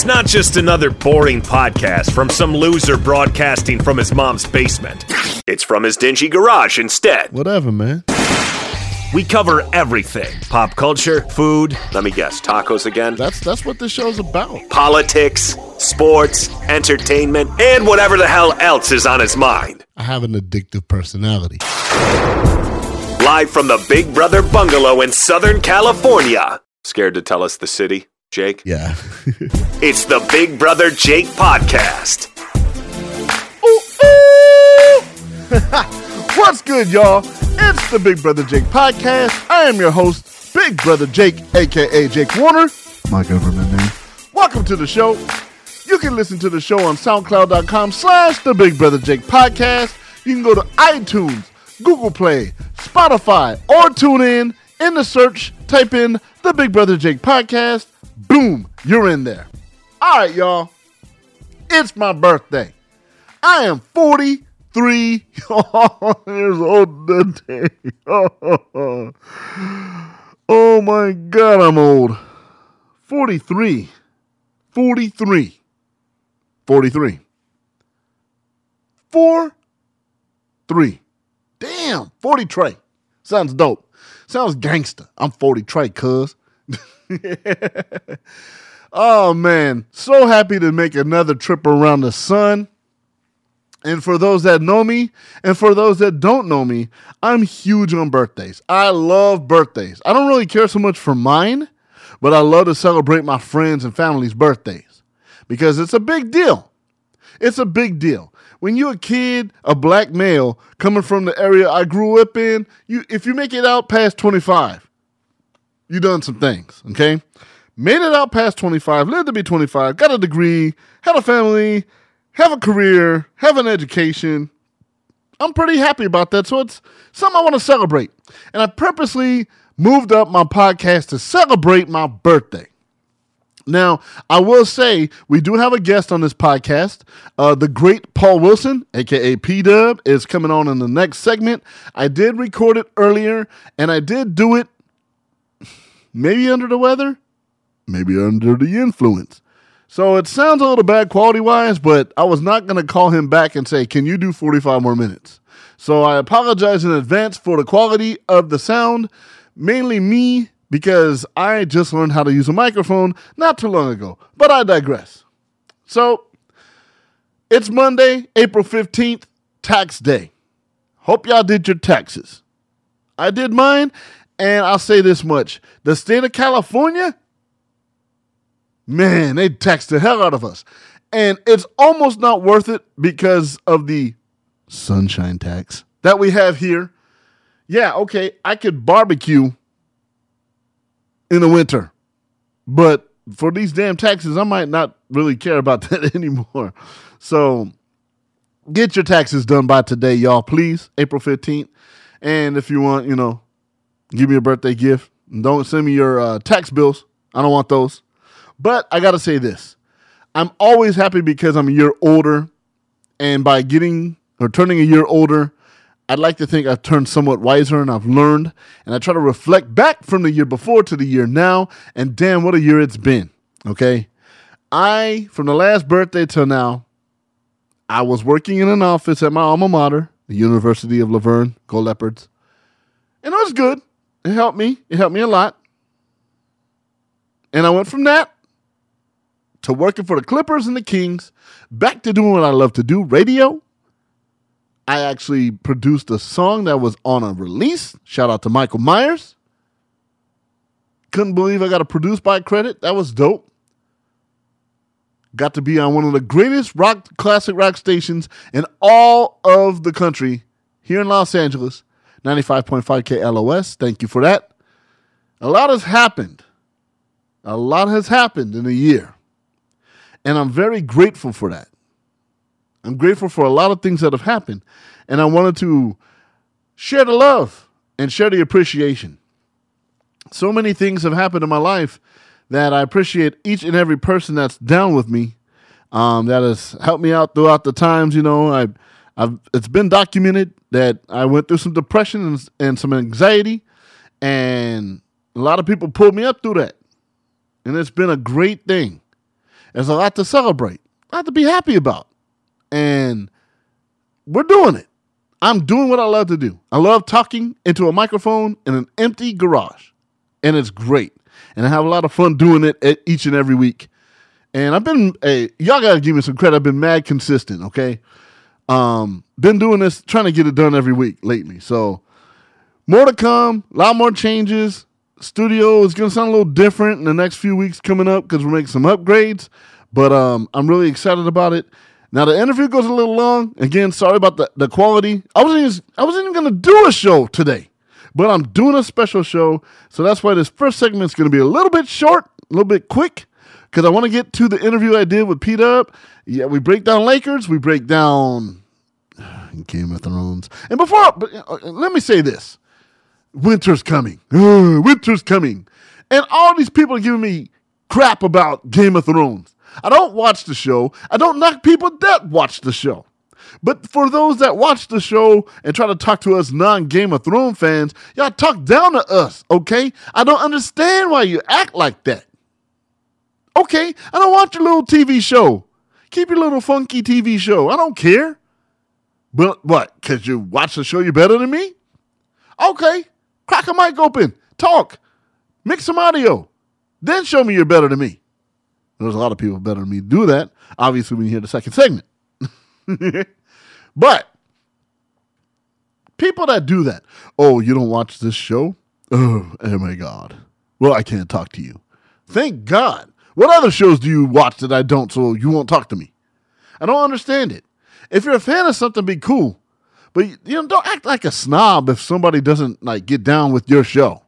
It's not just another boring podcast from some loser broadcasting from his mom's basement. It's from his dingy garage instead. Whatever, man. We cover everything pop culture, food, let me guess, tacos again, That's that's what this show's about. politics, sports, entertainment, and whatever the hell else is on his mind. I have an addictive personality. Live from the Big Brother Bungalow in Southern California. Scared to tell us the city, Jake? Yeah. It's the Big Brother Jake podcast. What's good, y'all? It's the Big Brother Jake podcast. I am your host, Big Brother Jake, aka Jake Warner, my government name. Welcome to the show. You can listen to the show on SoundCloud.com slash the Big Brother Jake podcast. You can go to iTunes, Google Play, Spotify, or tune in. In the search, type in the Big Brother Jake podcast. Boom, you're in there. All right, y'all. It's my birthday. I am 43 years old today. Oh my God, I'm old. 43. 43. 43. 4 3. Damn, 40 Trey. Sounds dope. Sounds gangster. I'm 40 Trey, cuz. oh man, so happy to make another trip around the sun. And for those that know me, and for those that don't know me, I'm huge on birthdays. I love birthdays. I don't really care so much for mine, but I love to celebrate my friends and family's birthdays because it's a big deal. It's a big deal. When you're a kid, a black male coming from the area I grew up in, you if you make it out past 25, you done some things, okay? Made it out past 25, lived to be 25, got a degree, had a family, have a career, have an education. I'm pretty happy about that. So it's something I want to celebrate. And I purposely moved up my podcast to celebrate my birthday. Now, I will say we do have a guest on this podcast. Uh, the great Paul Wilson, aka P Dub, is coming on in the next segment. I did record it earlier, and I did do it maybe under the weather, maybe under the influence. So it sounds a little bad quality wise, but I was not going to call him back and say, Can you do 45 more minutes? So I apologize in advance for the quality of the sound, mainly me, because I just learned how to use a microphone not too long ago. But I digress. So it's Monday, April 15th, tax day. Hope y'all did your taxes. I did mine, and I'll say this much the state of California man, they tax the hell out of us. And it's almost not worth it because of the sunshine tax that we have here. Yeah, okay, I could barbecue in the winter, but for these damn taxes, I might not really care about that anymore. So get your taxes done by today, y'all, please, April 15th. And if you want, you know, give me a birthday gift. Don't send me your uh, tax bills. I don't want those. But I got to say this I'm always happy because I'm a year older. And by getting or turning a year older, I'd like to think I've turned somewhat wiser and I've learned. And I try to reflect back from the year before to the year now. And damn, what a year it's been. Okay. I, from the last birthday till now, I was working in an office at my alma mater, the University of La Verne, Go Leopards. And it was good. It helped me. It helped me a lot. And I went from that to working for the Clippers and the Kings, back to doing what I love to do radio. I actually produced a song that was on a release. Shout out to Michael Myers. Couldn't believe I got a produced by credit. That was dope. Got to be on one of the greatest rock classic rock stations in all of the country here in Los Angeles, 95.5 KLOS. Thank you for that. A lot has happened. A lot has happened in a year. And I'm very grateful for that. I'm grateful for a lot of things that have happened. And I wanted to share the love and share the appreciation. So many things have happened in my life that I appreciate each and every person that's down with me. Um, that has helped me out throughout the times. You know, I, I've it's been documented that I went through some depression and, and some anxiety, and a lot of people pulled me up through that, and it's been a great thing. There's a lot to celebrate, a lot to be happy about. And we're doing it. I'm doing what I love to do. I love talking into a microphone in an empty garage, and it's great. And I have a lot of fun doing it each and every week. And I've been, hey, y'all gotta give me some credit. I've been mad consistent, okay? Um, been doing this, trying to get it done every week lately. So more to come, a lot more changes. Studio is gonna sound a little different in the next few weeks coming up because we're making some upgrades. But um, I'm really excited about it. Now the interview goes a little long. Again, sorry about the, the quality. I wasn't even, I wasn't even gonna do a show today, but I'm doing a special show, so that's why this first segment is gonna be a little bit short, a little bit quick, because I want to get to the interview I did with P Dub. Yeah, we break down Lakers, we break down Game of Thrones, and before, but uh, let me say this: Winter's coming. Uh, winter's coming, and all these people are giving me crap about Game of Thrones. I don't watch the show. I don't knock people that watch the show. But for those that watch the show and try to talk to us non Game of Thrones fans, y'all talk down to us, okay? I don't understand why you act like that. Okay, I don't watch your little TV show. Keep your little funky TV show. I don't care. But what? Because you watch the show, you're better than me? Okay, crack a mic open, talk, mix some audio, then show me you're better than me. There's a lot of people better than me do that. Obviously, when you hear the second segment. but people that do that, oh, you don't watch this show? Oh, oh my God. Well, I can't talk to you. Thank God. What other shows do you watch that I don't so you won't talk to me? I don't understand it. If you're a fan of something, be cool. But you know, don't act like a snob if somebody doesn't like get down with your show.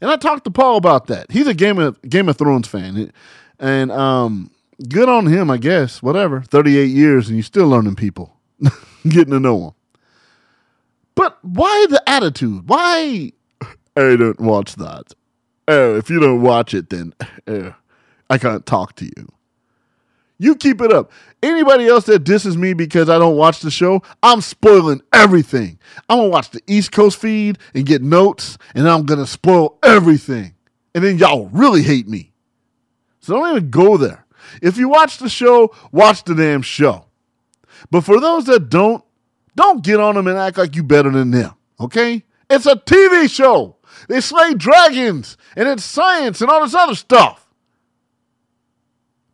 And I talked to Paul about that. He's a Game of Game of Thrones fan. And um, good on him, I guess. Whatever. 38 years and you're still learning people, getting to know them. But why the attitude? Why? I don't watch that. Oh, if you don't watch it, then uh, I can't talk to you. You keep it up. Anybody else that disses me because I don't watch the show, I'm spoiling everything. I'm gonna watch the East Coast feed and get notes, and I'm gonna spoil everything. And then y'all really hate me. So don't even go there. If you watch the show, watch the damn show. But for those that don't, don't get on them and act like you better than them. Okay? It's a TV show. They slay dragons and it's science and all this other stuff.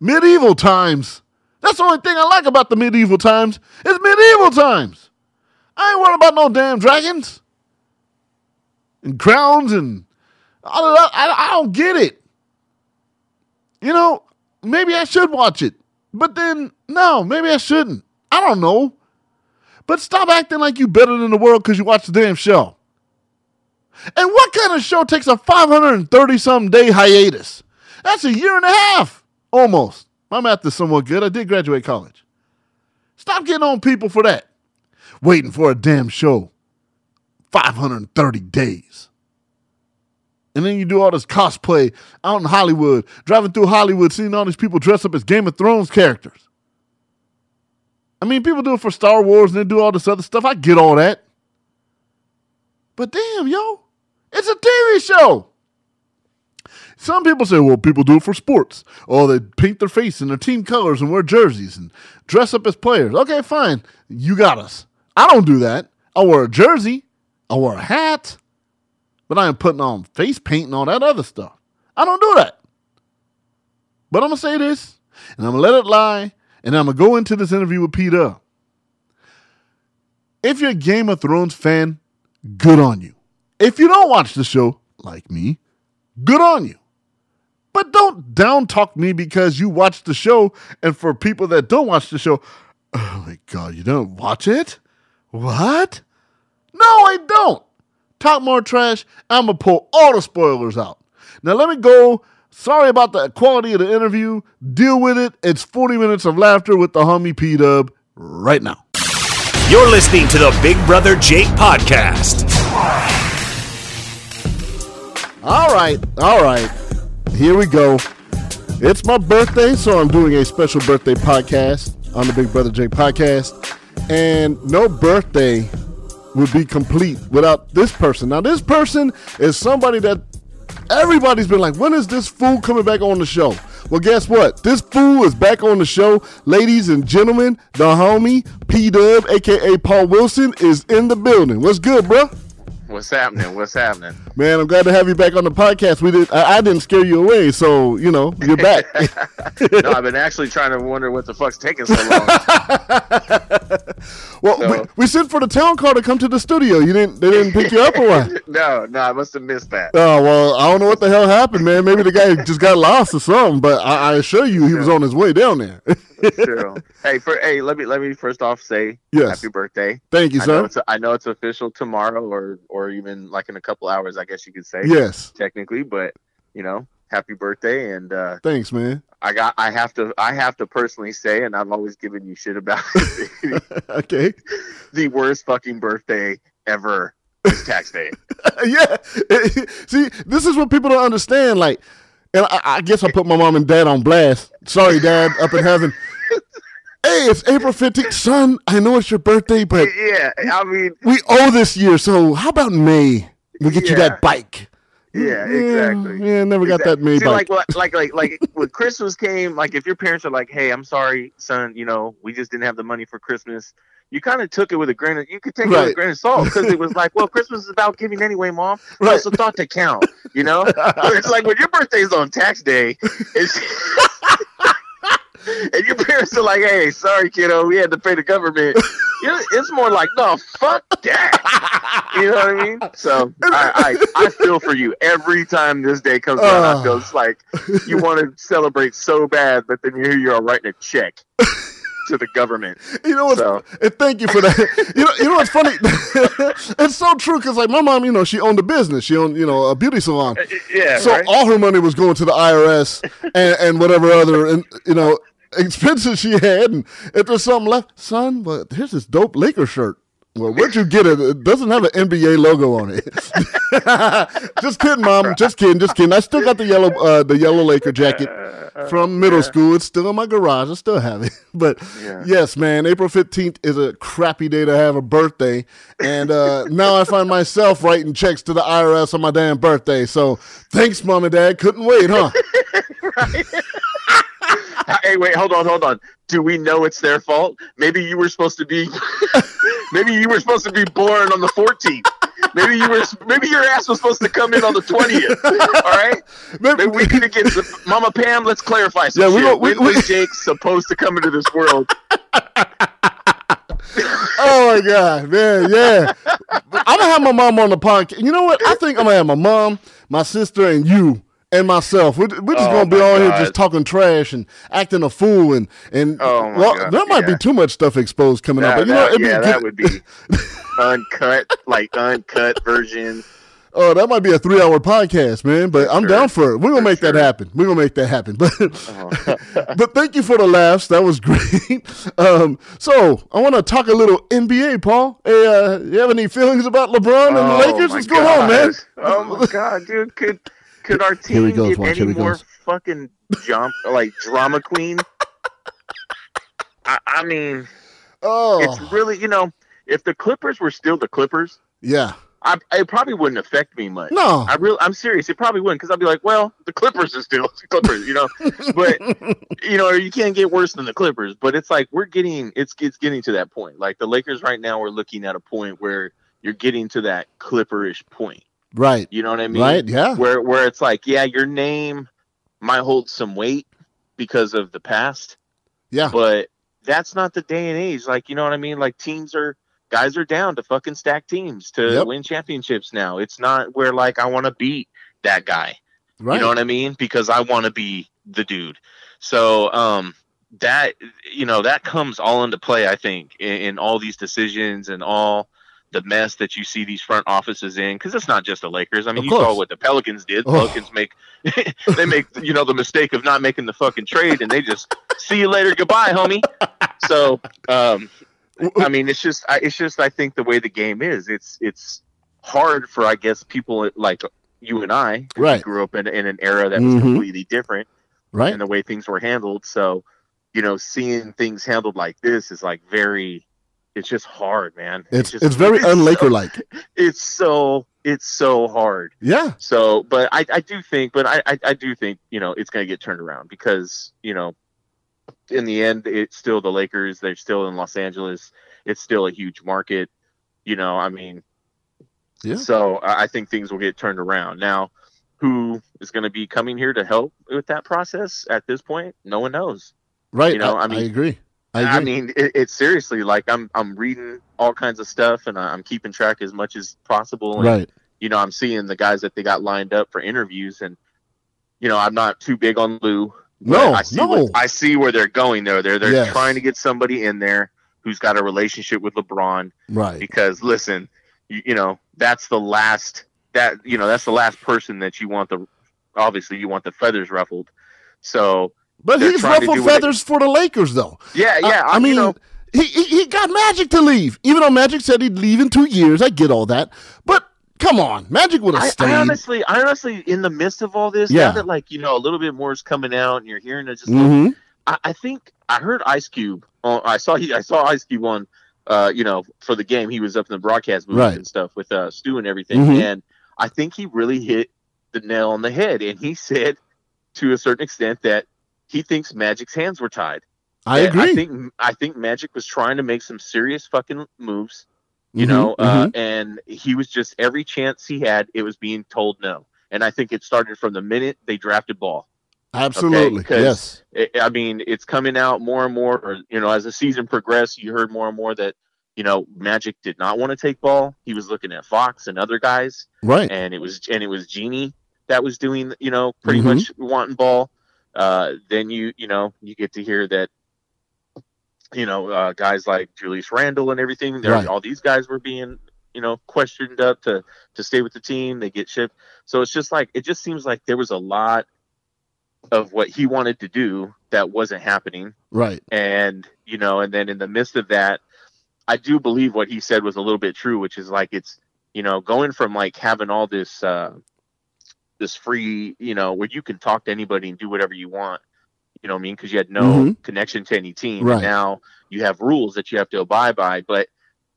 Medieval times. That's the only thing I like about the medieval times. It's medieval times. I ain't worried about no damn dragons and crowns and that. I, I don't get it you know, maybe I should watch it. But then, no, maybe I shouldn't. I don't know. But stop acting like you better than the world because you watch the damn show. And what kind of show takes a 530 some day hiatus? That's a year and a half, almost. My math is somewhat good. I did graduate college. Stop getting on people for that. Waiting for a damn show. 530 days. And then you do all this cosplay out in Hollywood, driving through Hollywood, seeing all these people dressed up as Game of Thrones characters. I mean, people do it for Star Wars and they do all this other stuff. I get all that. But damn, yo, it's a TV show. Some people say, well, people do it for sports. Oh, they paint their face in their team colors and wear jerseys and dress up as players. Okay, fine. You got us. I don't do that. I wear a jersey. I wear a hat. But I am putting on face paint and all that other stuff. I don't do that. But I'm going to say this, and I'm going to let it lie, and I'm going to go into this interview with Peter. If you're a Game of Thrones fan, good on you. If you don't watch the show, like me, good on you. But don't down talk me because you watch the show, and for people that don't watch the show, oh my God, you don't watch it? What? No, I don't talk more trash, I'm going to pull all the spoilers out. Now, let me go. Sorry about the quality of the interview. Deal with it. It's 40 minutes of laughter with the homie P Dub right now. You're listening to the Big Brother Jake podcast. All right, all right. Here we go. It's my birthday, so I'm doing a special birthday podcast on the Big Brother Jake podcast. And no birthday would be complete without this person. Now, this person is somebody that everybody's been like, when is this fool coming back on the show? Well, guess what? This fool is back on the show. Ladies and gentlemen, the homie P Dub, aka Paul Wilson, is in the building. What's good, bro? What's happening? What's happening? Man, I'm glad to have you back on the podcast. We did. I, I didn't scare you away, so you know you're back. no, I've been actually trying to wonder what the fuck's taking so long. well, so. we, we, sent for the town car to come to the studio. You didn't. They didn't pick you up or what? no, no, I must have missed that. Oh well, I don't know what the hell happened, man. Maybe the guy just got lost or something. But I, I assure you, he was on his way down there. True. Hey, for hey, let me let me first off say yes. happy birthday. Thank you, I sir. Know it's I know it's official tomorrow, or or even like in a couple hours. I guess you could say. Yes. Technically, but you know, happy birthday and uh thanks, man. I got. I have to. I have to personally say, and I've always given you shit about it. okay. The worst fucking birthday ever is tax day. yeah. See, this is what people don't understand. Like and I, I guess I put my mom and dad on blast. Sorry, dad, up in heaven. hey, it's April 15th. Son, I know it's your birthday, but yeah, I mean, we owe this year. So how about May? We get yeah. you that bike. Yeah, exactly. Yeah, never exactly. got that May See, bike. Like, like, like, like, when Christmas came, like, if your parents are like, "Hey, I'm sorry, son, you know, we just didn't have the money for Christmas," you kind of took it with a grain of you could take right. it with a grain of salt because it was like, well, Christmas is about giving anyway, mom. Right. Also thought to count, you know. it's like when your birthday's on tax day, it's and your parents are like, hey, sorry, kiddo, we had to pay the government. It's more like, no, fuck that. You know what I mean? So I, I, I feel for you every time this day comes around. Uh, I feel it's like you want to celebrate so bad, but then you hear you're writing a check to the government. You know what? So. And thank you for that. you know, you know what's funny? it's so true because like my mom, you know, she owned a business. She owned, you know, a beauty salon. Uh, yeah. So right? all her money was going to the IRS and, and whatever other, and you know, expenses she had. And if there's something left, son, but here's this dope Laker shirt. Well, where'd you get it? It doesn't have an NBA logo on it. just kidding, mom. Just kidding. Just kidding. I still got the yellow, uh, the yellow Laker jacket from middle yeah. school. It's still in my garage. I still have it. But yeah. yes, man, April fifteenth is a crappy day to have a birthday, and uh, now I find myself writing checks to the IRS on my damn birthday. So thanks, mom and dad. Couldn't wait, huh? hey, wait, hold on, hold on. Do we know it's their fault? Maybe you were supposed to be, maybe you were supposed to be born on the 14th. Maybe you were, maybe your ass was supposed to come in on the 20th. All right. Maybe, maybe we need to get Mama Pam. Let's clarify. Some yeah, we, shit. we, when we, was Jake supposed to come into this world? oh my god, man, yeah. I'm gonna have my mom on the podcast. You know what? I think I'm gonna have my mom, my sister, and you and myself. We're, we're just oh gonna be on here just talking trash and acting a fool and and oh well, God. there might yeah. be too much stuff exposed coming that, up. But you that, know, yeah, that would be uncut, like uncut version. Oh, that might be a three-hour podcast, man. But I'm down for it. We're gonna for make sure. that happen. We're gonna make that happen. But uh-huh. but thank you for the laughs. That was great. Um, so I want to talk a little NBA, Paul. Hey, uh, you have any feelings about LeBron and oh the Lakers? What's going on, man? Oh my God, dude! Could could our team goes, get any more fucking jump like drama queen? I, I mean, oh, it's really you know, if the Clippers were still the Clippers, yeah, I, it probably wouldn't affect me much. No, I really, I'm serious. It probably wouldn't because I'd be like, well, the Clippers are still Clippers, you know. but you know, you can't get worse than the Clippers. But it's like we're getting, it's it's getting to that point. Like the Lakers right now, we're looking at a point where you're getting to that Clipperish point. Right. You know what I mean? Right. Yeah. Where where it's like, yeah, your name might hold some weight because of the past. Yeah. But that's not the day and age. Like, you know what I mean? Like teams are guys are down to fucking stack teams to yep. win championships now. It's not where like I want to beat that guy. Right. You know what I mean? Because I want to be the dude. So um that you know that comes all into play I think in, in all these decisions and all the mess that you see these front offices in because it's not just the Lakers. I mean, Of you course. saw what the Pelicans did. Oh. Pelicans make they make you know the mistake of not making the fucking trade, and they just see you later, goodbye, homie. So, um, I mean, it's just I, it's just I think the way the game is, it's it's hard for I guess people like you and I, Right. grew up in, in an era that was Mhm. completely different Right. and the way things were handled. So, you know, seeing things handled like this is like very, it's just hard, man. It's just, it's very un-Laker like. it's so It's so hard. Yeah. So, but I, I do think, but I, I, I do think, you know, it's going to get turned around because, you know, in the end, it's still the Lakers. They're still in Los Angeles. It's still a huge market. You know, I mean, Yeah. so I I think things will get turned around. Now, who is going to be coming here to help with that process at this point? No one knows. Right. You know, I, I mean- I agree. I. I mean, it, it's seriously like I'm I'm reading all kinds of stuff and I'm keeping track as much as possible. And, right. You know, I'm seeing the guys that they got lined up for interviews, and you know, I'm not too big on Lue. No, I see no. What, I see where they're going there. They're they're Yes. trying to get somebody in there who's got a relationship with LeBron Right. because listen, you, you know, that's the last that you know that's the last person that you want the obviously you want the feathers ruffled. So But he's ruffled feathers for the Lakers, though. yeah, yeah. I, I mean, you know, he, he he got Magic to leave, even though Magic said he'd leave in two years. I get all that, but come on, Magic would have stayed. I honestly, I honestly, in the midst of all this, Yeah. now that like you know a little bit more is coming out, and you're hearing it, just Mhm. I, I think I heard Ice Cube. Oh, I saw he, I saw Ice Cube on, uh, you know, for the game. He was up in the broadcast booth Right. and stuff with uh, Stu and everything, Mhm. and I think he really hit the nail on the head. And he said, to a certain extent, that he thinks Magic's hands were tied. I And agree. I think I think Magic was trying to make some serious fucking moves you Mhm, know, uh, mhm. and he was just every chance he had, it was being told no. And I think it started from the minute they drafted Ball. absolutely 'cause- yes. I I mean, it's coming out more and more, or you know, as the season progressed, you heard more and more that you know Magic did not want to take Ball. He was looking at Fox and other guys, Right. and it was and it was Jeanie that was doing, you know, pretty Mhm. much wanting Ball. Uh, then you you know you get to hear that. You know, uh, guys like Julius Randle and everything. they're- Right. All these guys were being, you know, questioned up to to stay with the team. They get shipped. So it's just like it just seems like there was a lot of what he wanted to do that wasn't happening Right. and you know and then in the midst of that i do believe what he said was a little bit true which is like it's you know going from like having all this uh this free you know where you can talk to anybody and do whatever you want you know what i mean because you had no Mhm. connection to any team Right. and now you have rules that you have to abide by but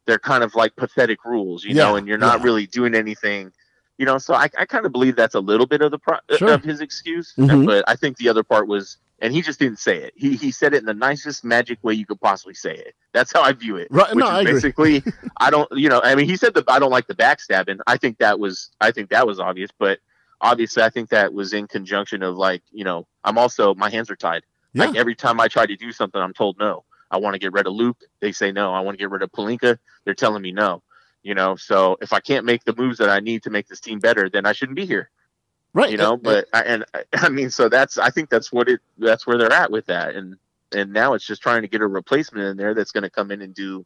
they're kind of like pathetic rules you Yeah, know and you're not yeah. really doing anything you know so i, I kind of believe that's a little bit of the pro- Sure. of his excuse Mhm. but i think the other part was and he just didn't say it. He he said it in the nicest magic way you could possibly say it. That's how I view it. Right, Which no, is I agree. basically I don't you know, I mean he said that I don't like the backstabbing. I think that was I think that was obvious, but obviously I think that was in conjunction of like, you know, I'm also my hands are tied. Yeah. Like every time I try to do something I'm told no. I want to get rid of Luke, they say no. I want to get rid of Pelinka, they're telling me no. You know, so if I can't make the moves that I need to make this team better, then I shouldn't be here Right. you know but I, and I- i mean so that's i think that's what it that's where they're at with that and and now it's just trying to get a replacement in there that's going to come in and do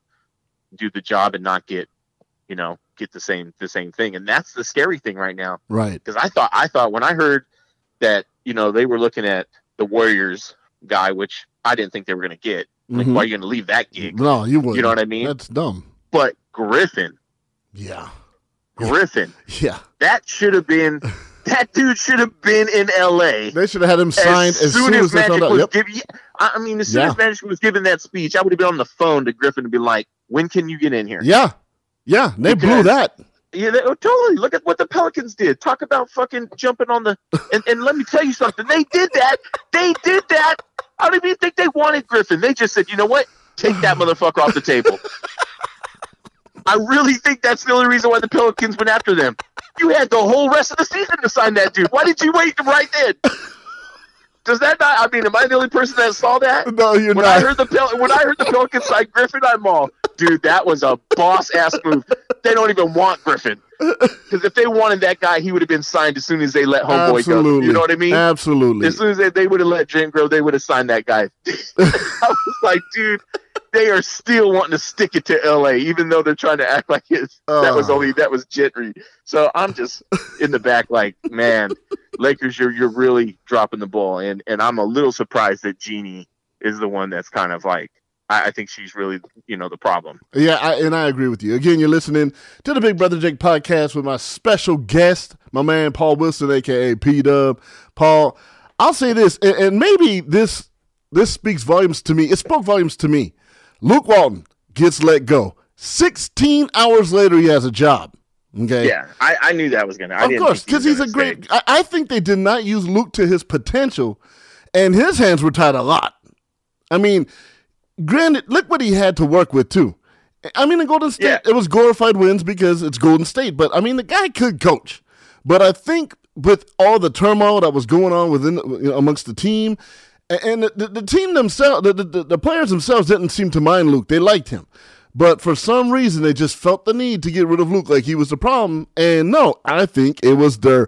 do the job and not get you know get the same the same thing and that's the scary thing right now right. because i thought i thought when i heard that you know they were looking at the warriors guy which i didn't think they were going to get like Mhm. why are you going to leave that gig No, you would. you know what i mean That's dumb. but griffin Yeah. griffin Yeah. that should have been that dude should have been in la They should have had him signed as, soon as, they Magic was Yep. I I mean, as soon Yeah. as Magic was giving that speech, I would have been on the phone to Griffin to be like, "When can you get in here?" Yeah. Yeah. They blew that. Yeah, they, oh, totally. Look at what the Pelicans did. Talk about fucking jumping on the. And, and let me tell you something. They did that. They did that. I don't even think they wanted Griffin. They just said, you know what? Take that motherfucker off the table. I really think that's the only reason why the Pelicans went after them. You had the whole rest of the season to sign that dude. Why did you wait right then? Does that not? I mean, am I the only person that saw that? No, you're When not. I heard the Pel- when I heard the Pelicans sign Griffin, I'm all, dude, that was a boss ass move. They don't even want Griffin because if they wanted that guy, he would have been signed as soon as they let Homeboy Absolutely. go. You know what I mean? Absolutely. As soon as they, they would have let Jim grow, they would have signed that guy. I was like, dude, they are still wanting to stick it to LA, even though they're trying to act like it's that was Oh. only that was Gentry. So I'm just in the back, like, man, Lakers, you're you're really dropping the ball, and and I'm a little surprised that Jeanie is the one that's kind of like. I think she's really, you know, the problem. Yeah, I, and I agree with you. Again, you're listening to the Big Brother Jake podcast with my special guest, my man Paul Wilson, aka P Dub. Paul, I'll say this, and, and maybe this this speaks volumes to me. It spoke volumes to me. Luke Walton gets let go. 16 hours later, he has a job. Okay. Yeah, I, I knew that was gonna. I of course, because he he's a great. I, I think they did not use Luke to his potential, and his hands were tied a lot. I mean, granted, look what he had to work with too. I mean, in Golden State, Yeah. it was glorified wins because it's Golden State. But I mean, the guy could coach. But I think with all the turmoil that was going on within you know, amongst the team, and the, the, the team themselves, the, the, the players themselves didn't seem to mind Luke. They liked him. But for some reason, they just felt the need to get rid of Luke like he was the problem. And no, I think it was their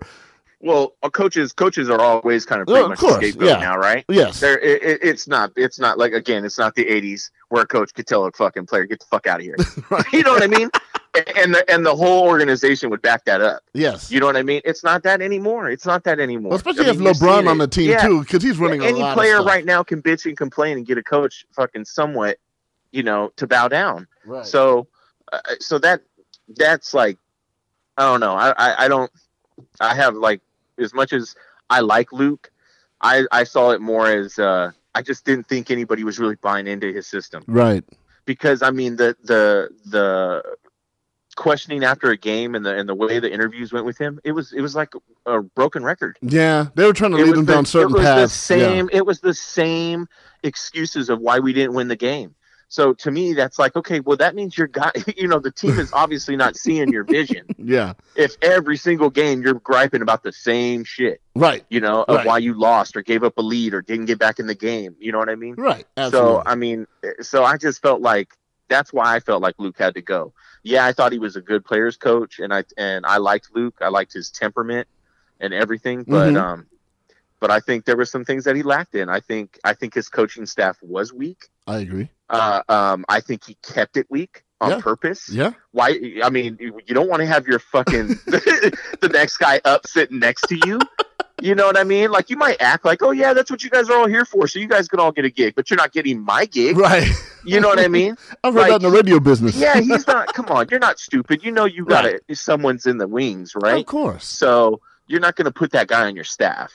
Well, uh, coaches coaches are always kind of pretty of much course, scapegoat yeah. now, right? yes, There, it, it, it's not. It's not like again. It's not the '80s where a coach could tell a fucking player, "Get the fuck out of here." you know what I mean? And the and the whole organization would back that up. yes. You know what I mean? It's not that anymore. It's not that anymore. Well, especially I if mean, see LeBron on the team Yeah. too, because he's running Any player right now can bitch and complain and get a coach fucking somewhat, you know, to bow down. Right. So, uh, so that that's like, I don't know. I, I I don't. I have like as much as I like Luke, I I saw it more as uh I just didn't think anybody was really buying into his system right. because I mean the the the questioning after a game and the and the way the interviews went with him, it was it was like a broken record. Yeah, they were trying to It lead him the- down certain it was paths. The Yeah. same. It was the same excuses of why we didn't win the game. So to me, that's like, okay, well, that means your guy, you know, the team is obviously not seeing your vision. yeah, If every single game you're griping about the same shit, right, you know, of Right. why you lost or gave up a lead or didn't get back in the game. You know what I mean? right. Absolutely. So I mean, so I just felt like that's why I felt like Luke had to go. Yeah, I thought he was a good players coach, and I and I liked Luke. I liked his temperament and everything, but Mhm. um, but I think there were some things that he lacked in. I think I think his coaching staff was weak. I agree. Uh, um, I think he kept it weak on Yeah. purpose. Yeah, Why? I mean, you don't want to have your fucking the next guy up sitting next to you. You know what I mean? Like you might act like, oh yeah, that's what you guys are all here for, so you guys can all get a gig, but you're not getting my gig. right. You know what I mean? I've heard Like, that in the radio business. yeah, he's not. Come on, you're not stupid. You know you got to Someone's in the wings, right? of course. So you're not going to put that guy on your staff,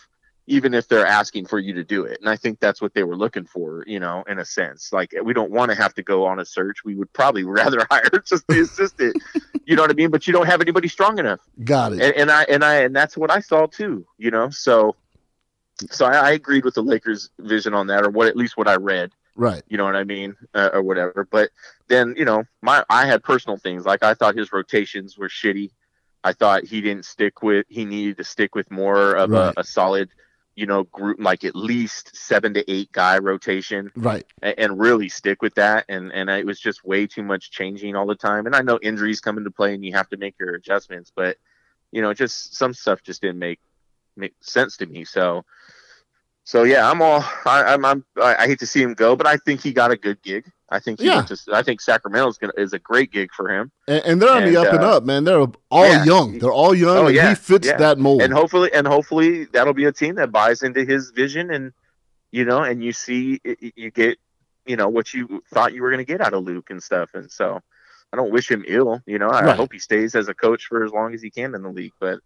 even if they're asking for you to do it. And I think that's what they were looking for, you know, in a sense. Like we don't want to have to go on a search. We would probably rather hire just the assistant. you know what I mean? But you don't have anybody strong enough. Got it. And, and I and I and that's what I saw too. You know, so so I, I agreed with the Lakers' vision on that, or what at least what I read right. you know what I mean, uh, or whatever. But then, you know, my I had personal things like I thought his rotations were shitty. I thought he didn't stick with. He needed to stick with more of Right. a, a solid, you know, group like at least seven to eight guy rotation, Right. and, and really stick with that. And and it was just way too much changing all the time. And I know injuries come into play, and you have to make your adjustments. But you know, just some stuff just didn't make make sense to me. So. So yeah, I'm all I, I'm, I'm I I hate to see him go, but I think he got a good gig. I think he Yeah. to, I think Sacramento's gonna is a great gig for him, And, and they're on And, the up and uh, up, man. They're all yeah. young. They're all young, Oh, and yeah, he fits yeah. that mold. and hopefully and hopefully that'll be a team that buys into his vision, and you know, and you see you get you know what you thought you were gonna get out of Luke and stuff, and so I don't wish him ill. You know, I, I Right. hope he stays as a coach for as long as he can in the league, but.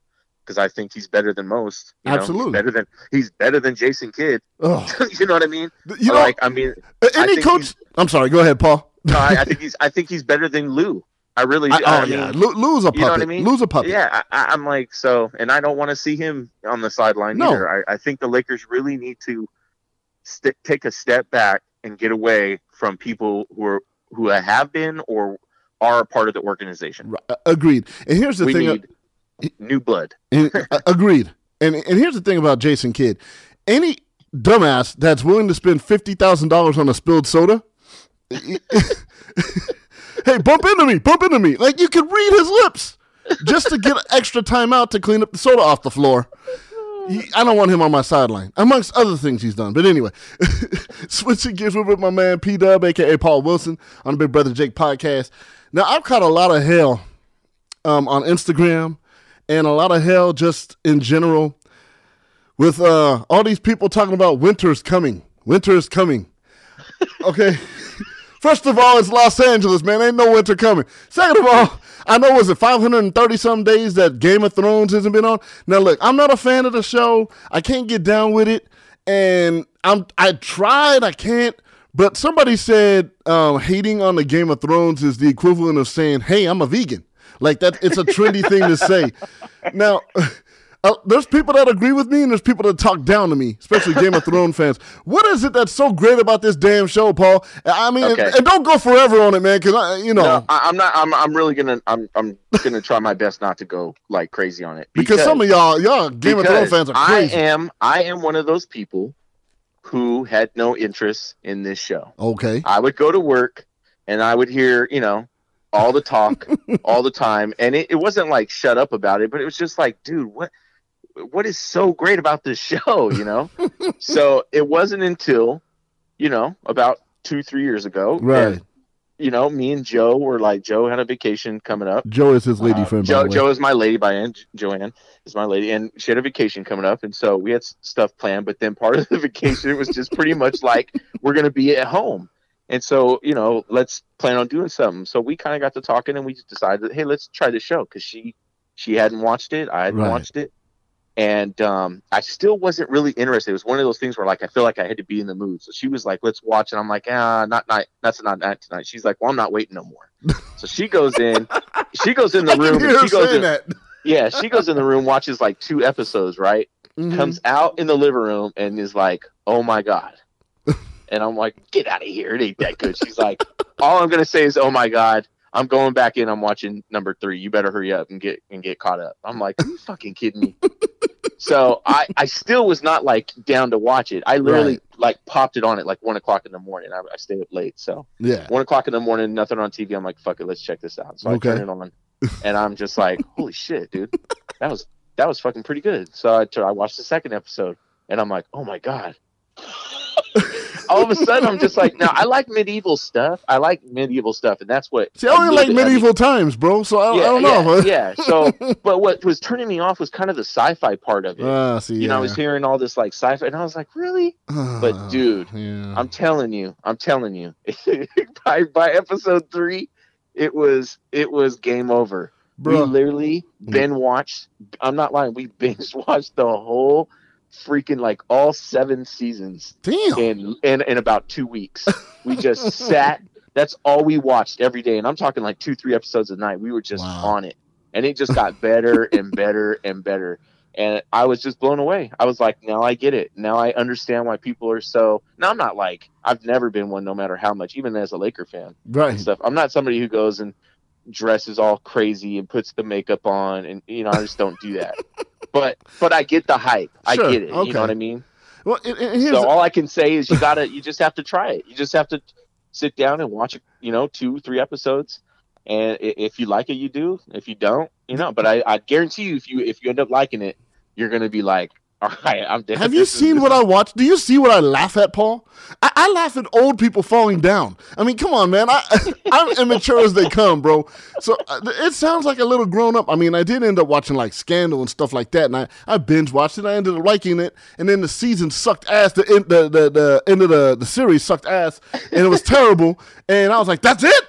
Because I think he's better than most. You know? He's Absolutely. better than he's better than Jason Kidd. You know what I mean? you know, like I mean, uh, I any coach. I'm sorry. Go ahead, Paul. no, I, I think he's I think he's better than Lue. I really I, oh I yeah, mean, Lu- Lue's a puppet. you know what I mean? Lue's a puppet. yeah, I, I'm like so, and I don't want to see him on the sideline No. either. I, I think the Lakers really need to st- take a step back and get away from people who are who have been or are a part of the organization. Right, Agreed. And here's the we thing. uh, need new blood. Uh, agreed. And and here's the thing about Jason Kidd. Any dumbass that's willing to spend fifty thousand dollars on a spilled soda, hey, bump into me, bump into me. Like you could read his lips just to get extra time out to clean up the soda off the floor. He- I don't want him on my sideline, amongst other things he's done. But anyway, switching gears with my man P Dub, aka Paul Wilson, on the Big Brother Jake podcast. Now I've caught a lot of hell um, on Instagram and a lot of hell just in general with uh, all these people talking about winter's coming. Winter is coming. Okay. First of all, it's Los Angeles, man. Ain't no winter coming. Second of all, I know was it 530 some days that Game of Thrones hasn't been on. Now look, I'm not a fan of the show. I can't get down with it, and I'm I tried, I can't. But somebody said um, hating on the Game of Thrones is the equivalent of saying, "Hey, I'm a vegan." Like that, it's a trendy thing to say. Now, uh, there's people that agree with me, and there's people that talk down to me, especially Game of Thrones fans. What is it that's so great about this damn show, Paul? I mean, Okay. and, and don't go forever on it, man, because I, you know, No, I, I'm not. I'm. I'm really gonna. I'm. I'm gonna try my best not to go like crazy on it because, some of y'all, y'all Game of Thrones fans are crazy. I am. I am one of those people who had no interest in this show. okay, I would go to work and I would hear, you know, all the talk all the time. And it, it wasn't like shut up about it, but it was just like, dude, what what is so great about this show, you know? so it wasn't until, you know, about two, three years ago. right. and, you know, me and Joe were like Joe had a vacation coming up. Joe is his lady Uh, friend. Joe. Joe is my lady by Ann. Joanne is my lady, and she had a vacation coming up, and so we had stuff planned. But then part of the vacation it was just pretty much like we're gonna be at home, and so you know let's plan on doing something. So we kind of got to talking, and we just decided, hey, let's try the show because she she hadn't watched it, I hadn't Right. watched it, and um, I still wasn't really interested. It was one of those things where like I feel like I had to be in the mood. So she was like, let's watch, and I'm like, ah, not night, that's not night tonight. She's like, well, I'm not waiting no more. So she goes in, she goes in the room, and she goes in. that. Yeah, she goes in the room, watches like two episodes, right? Mhm. Comes out in the living room and is like, "Oh my god!" And I'm like, "Get out of here! It ain't that good." She's like, "All I'm gonna say is, oh my god." I'm going back in. I'm watching number three. You better hurry up and get and get caught up. I'm like, are you fucking kidding me? so I I still was not like down to watch it. I literally Right. like popped it on at like one o'clock in the morning. I, I stayed up late, so Yeah. one o'clock in the morning, nothing on TV. I'm like, fuck it, let's check this out. So Okay. I turn it on, and I'm just like, holy shit, dude, that was that was fucking pretty good. So I, I watched the second episode, and I'm like, oh my god. All of a sudden, I'm just like, no, I like medieval stuff. I like medieval stuff, and that's what. See, I only like bit- I mean, medieval times, bro. So I, I don't know. Yeah, yeah. So, but what was turning me off was kind of the sci-fi part of it. Ah, see, you know, I was hearing all this like sci-fi, and I was like, really? But dude, yeah. I'm telling you, I'm telling you, by by episode three, it was it was game over. bro, We literally binge watched. I'm not lying. We binge watched the whole freaking like all seven seasons damn. in in in about two weeks. We just sat. That's all we watched every day, and I'm talking like two, three episodes a night. We were just Wow. on it, and it just got better and better and better. And I was just blown away. I was like, now I get it. Now I understand why people are so. Now I'm not like I've never been one, no matter how much, even as a Laker fan right. stuff. I'm not somebody who goes and dresses all crazy and puts the makeup on, and you know I just don't do that. but but I get the hype. I Sure, get it. okay. You know what I mean? Well, and, and So all I can say is you gotta, you just have to try it. You just have to sit down and watch, you know, two, three episodes, and if you like it, you do. If you don't, you know. But I, I guarantee you, if you if you end up liking it, you're gonna be like, all right, I'm. Have you seen what I watch? Do you see what I laugh at, Paul? I, I laugh at old people falling down. I mean, come on, man. I, I'm immature as they come, bro. So uh, it sounds like a little grown up. I mean, I did end up watching like Scandal and stuff like that, and I, I binge watched it. I ended up liking it, and then the season sucked ass. The end, the, the, the end of the, the series sucked ass, and it was terrible. And I was like, that's it.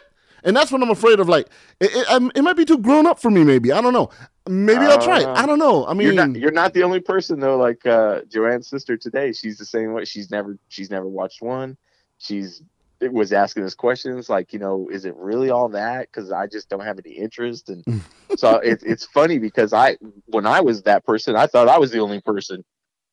And that's what I'm afraid of. Like, it, it, um, it might be too grown up for me. Maybe I don't know. Maybe I'll try it. Uh, I don't know. I mean, You're not, you're not the only person though. Like uh, Joanne's sister today, she's the same way. She's never she's never watched one. She's it was asking us questions like, you know, is it really all that? Because I just don't have any interest. And so it, it's funny because I when I was that person, I thought I was the only person.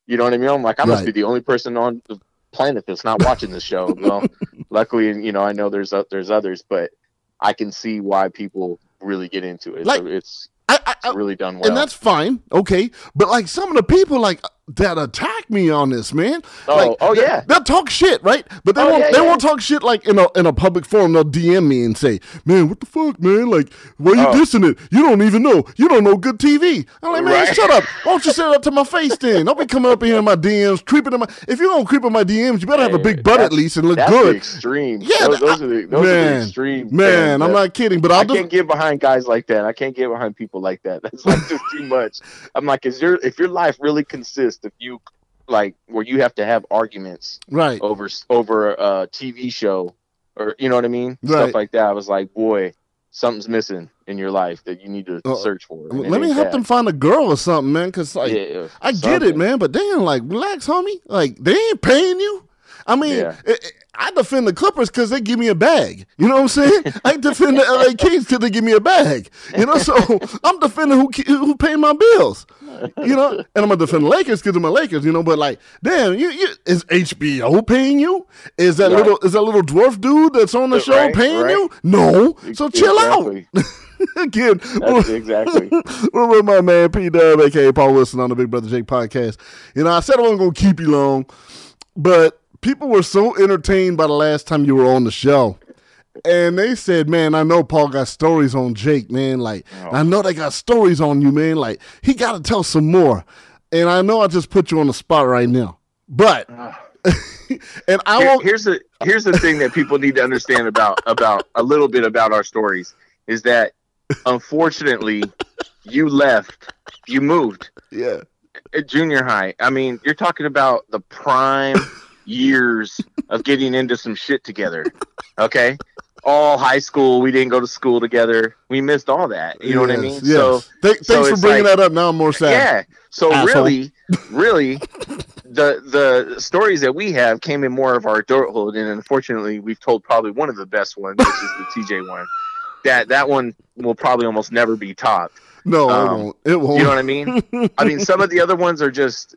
You know what I mean? I'm like, I must Right. be the only person on the planet that's not watching this show. Well, luckily, you know, I know there's o- there's others, but I can see why people really get into it. Like, so it's, I, I, really done well. and that's fine, okay. But like some of the people like that attack me on this, man. Oh, like, oh, yeah. they'll talk shit, right? But they Oh, won't. yeah, they yeah. won't talk shit like in a in a public forum. They'll DM me and say, "Man, what the fuck, man? Like, why you Oh. dissing it? You don't even know. You don't know good TV." I'm like, man, Right. shut up. Why don't you say that to my face then? Don't be coming up here in my DMs, creeping in my. If you're gonna creep in my DMs, you better have a big butt at least and look That's the good. extreme. Yeah, those, those I- are the those are man, the extreme. Man, I'm not kidding, but I'll I just can't get behind guys like that. I can't get behind people like that. That's like just too much. I'm like, is your if your life really consists of you like where you have to have arguments right. over over a TV show or you know what I mean, Right. stuff like that. I was like, boy, something's missing in your life that you need to Uh, search for. Let me help that. them find a girl or something, man. Cause like Yeah, I get it, man, but damn, like, relax, homie. Like, they ain't paying you. I mean, Yeah. it- I defend the Clippers because they give me a bag. You know what I'm saying? I defend the LA Kings because they give me a bag. You know, so I'm defending who who pay my bills. You know, and I'm gonna defend the Lakers because I'm a Lakers. You know, but like, damn, you, you is HBO paying you? Is that Right. little is that little dwarf dude that's on the show Right, paying right. you? No. So chill Exactly. out. Again, That's exactly. we're with my man P Dub, aka Paul Wilson, on the Big Brother Jake podcast. You know, I said I wasn't gonna keep you long, but people were so entertained by the last time you were on the show. And they said, man, I know Paul got stories on Jake, man. Like, oh. I know they got stories on you, man. Like, he got to tell some more. And I know I just put you on the spot right now. But, ah. and I Here- won't, here's the here's the thing that people need to understand about about a little bit about our stories is that unfortunately you left you moved yeah, at junior high i mean you're talking about the prime years of getting into some shit together okay all high school we didn't go to school together we missed all that you know what i mean yes. so Th- so thanks for bringing like- that up. Now I'm more sad. yeah. So Asshole. really, really, the the stories that we have came in more of our adulthood, and unfortunately, we've told probably one of the best ones, which is the TJ one. That that one will probably almost never be topped. No, it Um, won't. It won't. You know what I mean? I mean, some of the other ones are just.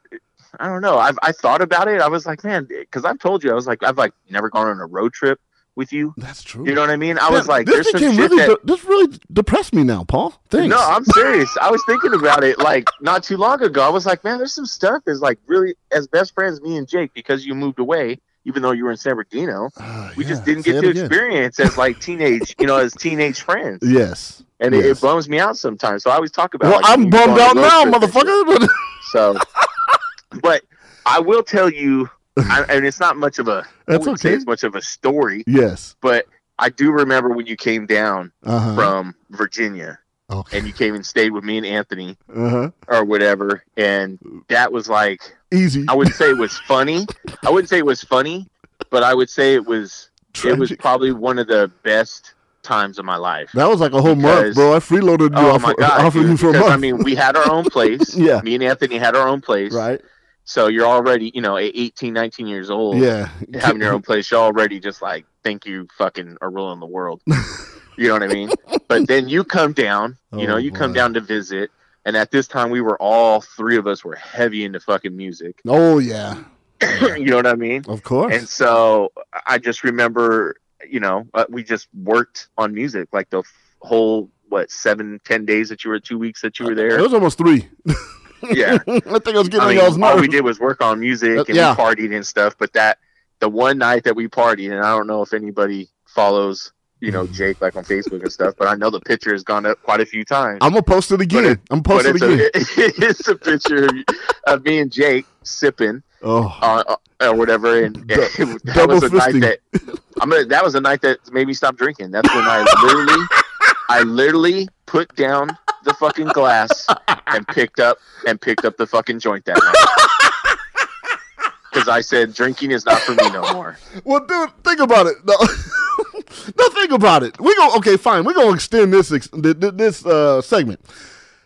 I don't know. I've I thought about it. I was like, man, because I've told you, I was like, I've like never gone on a road trip with you. That's true. You know what I mean? I Man, was like, this there's some became shit really that. de- this really depressed me now, Paul. Thanks. No, I'm serious. I was thinking about it like not too long ago. I was like, man, there's some stuff is like really as best friends, me and Jake, because you moved away, even though you were in San Bernardino, Ah, we yeah, just didn't get to experience as like teenage, you know, as teenage friends. Yes. And it, yes. it bums me out sometimes. So I always talk about Well, like, I'm bummed out now, motherfucker. So, but I will tell you, I, and it's not much of a, I That's okay. it's much of a story, yes. but I do remember when you came down Uh huh. from Virginia Okay. and you came and stayed with me and Anthony Uh huh. or whatever, and that was like Easy. I wouldn't say it was funny. I wouldn't say it was funny, but I would say it was it was probably one of the best times of my life. That was like a whole month, bro. I freeloaded you Oh off, my god! off of dude, you for a because, month. I mean, we had our own place. Yeah. Me and Anthony had our own place. right? So you're already, you know, 18, 19 years old. Yeah. Having your own place, you're already just like, think you fucking are ruling the world. you know what I mean? But then you come down, you know, Oh, you come down to visit. And at this time, we were all three of us were heavy into fucking music. Oh yeah. you know what I mean? Of course. And so I just remember, you know, uh, we just worked on music like the f- whole what seven, ten days that you were, two weeks that you were there? it was almost three. Yeah, I think I was getting I mean, y'all's all we did was work on music and yeah. we partied and stuff. But that the one night that we partied, and I don't know if anybody follows, you know, Jake like on Facebook and stuff, but I know the picture has gone up quite a few times. I'm gonna post it again. it- I'm posting it again. a, it's a picture of, me and Jake sipping oh. uh, uh, or whatever, and, Du- that double was a night that I'm gonna. That was a night that made me stop drinking. That's when I literally, I literally put down the fucking glass and picked up and picked up the fucking joint that night. Because I said drinking is not for me no more. Well, dude, think about it. No, no think about it. We go okay, fine. We're gonna extend this ex- th- th- this uh, segment.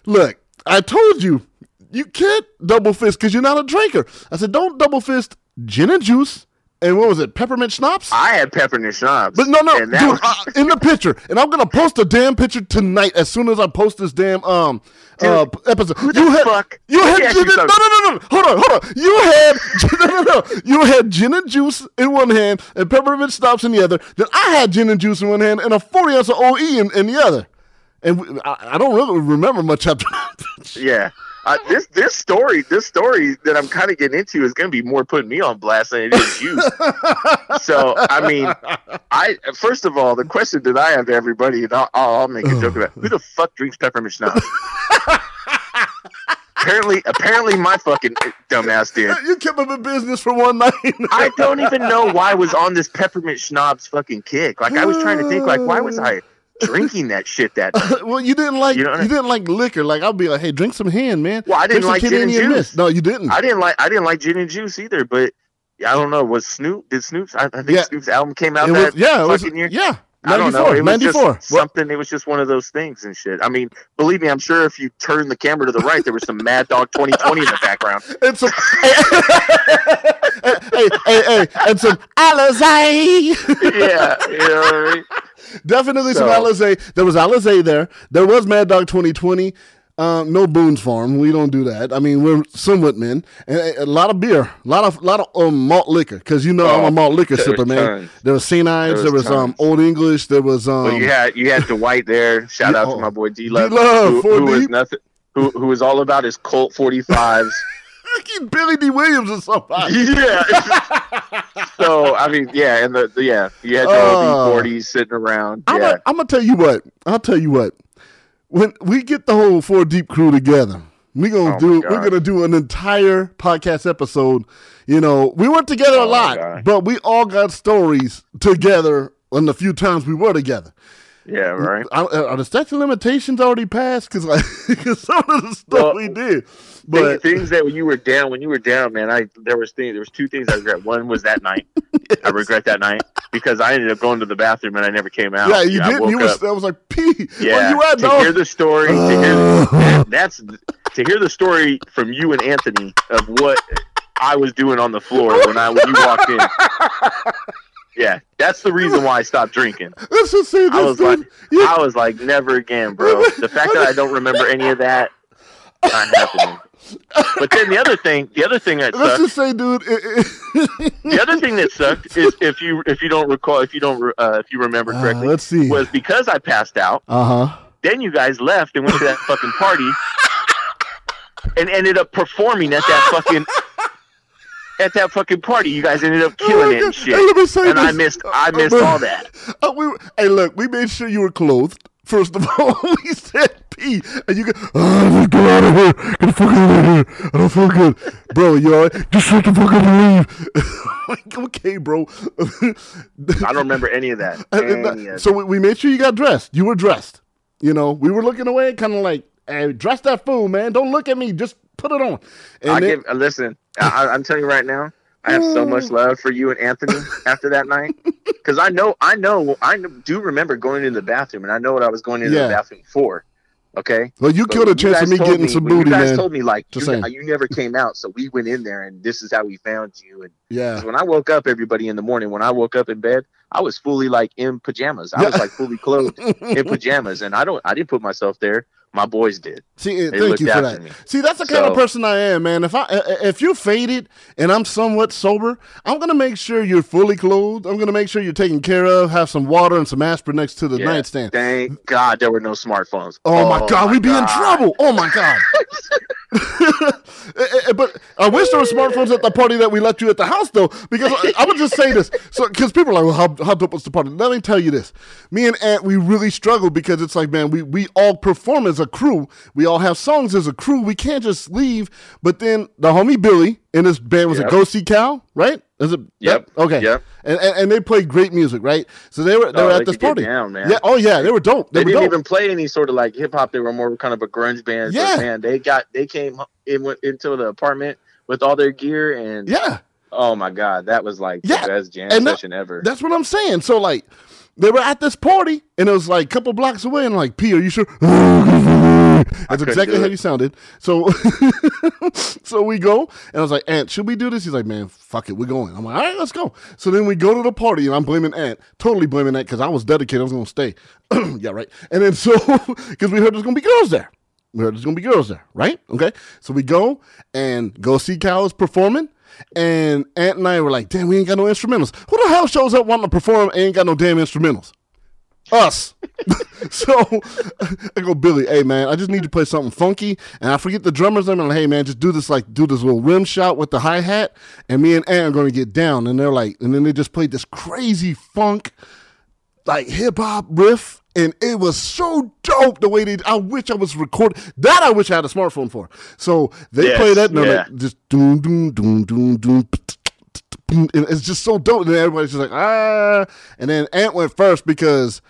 Look, I told you you can't double fist because you're not a drinker. I said don't double fist gin and juice and what was it, peppermint schnapps? I had peppermint schnapps. But no, no, dude, was- uh, in the picture, and I'm gonna post a damn picture tonight as soon as I post this damn um uh, episode. who the you had, fuck- You had gin no, no, no, no, hold on, hold on. You had no, no, no. You had gin and juice in one hand and peppermint schnapps in the other. Then I had gin and juice in one hand and a 40 ounce of OE in, in the other. And we, I, I don't really remember much after that. Yeah. Uh, this this story this story that I'm kind of getting into is going to be more putting me on blast than it is you. so I mean, I first of all, the question that I have to everybody, and I'll, I'll make a joke about who the fuck drinks peppermint schnapps. apparently, apparently, my fucking dumbass did. you kept up in business for one night. I don't even know why I was on this peppermint schnapps fucking kick. Like I was trying to think, like why was I drinking that shit that? well, you didn't like You you, know I- didn't like liquor. Like I'll be like, hey, drink some hand, man. Well, I didn't like gin and juice. Mist. No, you didn't. I didn't like I didn't like gin and juice either, but I don't know. Was Snoop did Snoop's? I, I think Yeah. Snoop's album came out It that was, yeah, it was, fucking year. yeah. I don't know. 94, It was 94. just something. It was just one of those things and shit. I mean, believe me, I'm sure if you turn the camera to the right, there was some Mad Dog 2020 in the background. It's a, hey, hey, hey, and some Alizé. yeah, you know what I mean. Definitely some So- Alizé. There was Alizé there. There was Mad Dog 2020. Um, no Boone's Farm. We don't do that. I mean, we're somewhat men. And a, a lot of beer, a lot of lot of um, malt liquor, because you know I'm a Oh, malt liquor there sipper, man. tons. There was St. Ides. There was was um. Old English. There was um, Well, you had you had Dwight there. Shout out oh, to my boy D Love, who, who was nothing. Who, who was all about his Colt 45s. fucking Billy Dee Williams or somebody. yeah. so I mean, yeah, and the, the yeah, you had your Oh. OB40s sitting around. I'm, yeah, I'm gonna tell you what. I'll tell you what. When we get the whole four deep crew together, we gonna oh do we're gonna do an entire podcast episode. You know, we weren't together a Oh my lot, but we all got stories together. On the few times we were together, yeah, right. are, are the statute of limitations already passed? Because like, 'cause some of the stuff Well, we did, but things that when you were down, when you were down, man, I there was things, there was two things I regret. One was that night. I regret that night because I ended up going to the bathroom and I never came out. yeah, you I did. You was. I was like, P. Yeah, you at, to hear the story, to hear that's to hear the story from you and Anthony of what I was doing on the floor when I when you walked in. Yeah, that's the reason why I stopped drinking. Let's just say this. I was dude. like, You- I was like, never again, bro. The fact that I don't remember any of that, not happening. But then the other thing, the other thing that let's sucked, just say, dude. it- it- the other thing that sucked is if you if you don't recall, if you don't uh, if you remember Uh, correctly, let's see. was because I passed out. Uh huh. Then you guys left and went to that fucking party and ended up performing at that fucking at that fucking party. You guys ended up killing it and shit. Hey, let me say And I missed I Uh, missed uh, all that. Uh, we, hey, look, we made sure you were clothed. First of all, we said pee, and you go, oh, get out of here. Get the fuck out of here. I don't feel good, bro. You all right? Just shut the fuck up and leave. like, okay, bro. I don't remember any of that. Uh, Any uh, of that. so we, we made sure you got dressed. You were dressed. You know, we were looking away, kind of like, hey, dress that fool, man. Don't look at me. Just put it on. And I then- give uh, listen. I, I'm telling you right now. I have so much mm. love for you and Anthony after that night because I know, I know, I do remember going into the bathroom, and I know what I was going into Yeah. the bathroom for. Okay, well, you But killed a chance of me getting some booty, You guys man. told me like you, you never came out, so we went in there, and this is how we found you. And yeah. when I woke up, everybody in the morning, when I woke up in bed, I was fully like in pajamas. I Yeah. was like fully clothed in pajamas, and I don't, I didn't put myself there. My boys did. See, They thank you for that. me. See, that's the kind of person I am, man. If I if you're faded and I'm somewhat sober, I'm gonna make sure you're fully clothed. I'm gonna make sure you're taken care of. Have some water and some aspirin next to the Yeah. nightstand. Thank God there were no smartphones. Oh, my oh God, we'd be in trouble. Oh my God. Eh, eh, but I wish there were smartphones at the party that we let you at the house, though, because I, I would just say this. So, because people are like, well, how, how dope was the party? Let me tell you this. Me and Ant, we really struggle because it's like, man, we, we all perform as a crew. We all have songs as a crew. We can't just leave. But then the homie Billy and this band was Yep. a Go See Cal, right? Is it? Yep. Okay. Yep. And, and and they played great music, right? So they were they Oh, were they at this party. down, man. Yeah. Oh yeah, they were dope. They, They were didn't dope. even play any sort of like hip hop. They were more kind of a grunge band. Yeah. But man, they got they came in went into the apartment with all their gear and yeah. oh my god, that was like Yeah, the best jam and that- session ever. That's what I'm saying. So like, they were at this party, and it was like a couple blocks away, and I'm like, P, are you sure? That's exactly how you sounded. So, so we go, and I was like, Ant, should we do this? He's like, Man, fuck it, we're going. I'm like, All right, let's go. So then we go to the party, and I'm blaming Ant, totally blaming Ant because I was dedicated. I was gonna stay. yeah, right. And then so because we heard there's gonna be girls there. We heard there's gonna be girls there, right? Okay. So we go and go see Cal performing. And Ant and I were like, damn, we ain't got no instrumentals. Who the hell shows up wanting to perform and ain't got no damn instrumentals? Us. so I go, Billy, hey man, I just need to play something funky. And I forget the drummer's name. I'm like, hey man, just do this like do this little rim shot with the hi hat. And me and Ant are gonna get down. And they're like, and then they just played this crazy funk like hip hop riff, and it was so dope the way they. I wish I was recording that. I wish I had a smartphone for. So they Yes, play that, and they're yeah. like, just doom doom doom doom doom. It's just so dope. And everybody's just like ah. And then Ant went first because.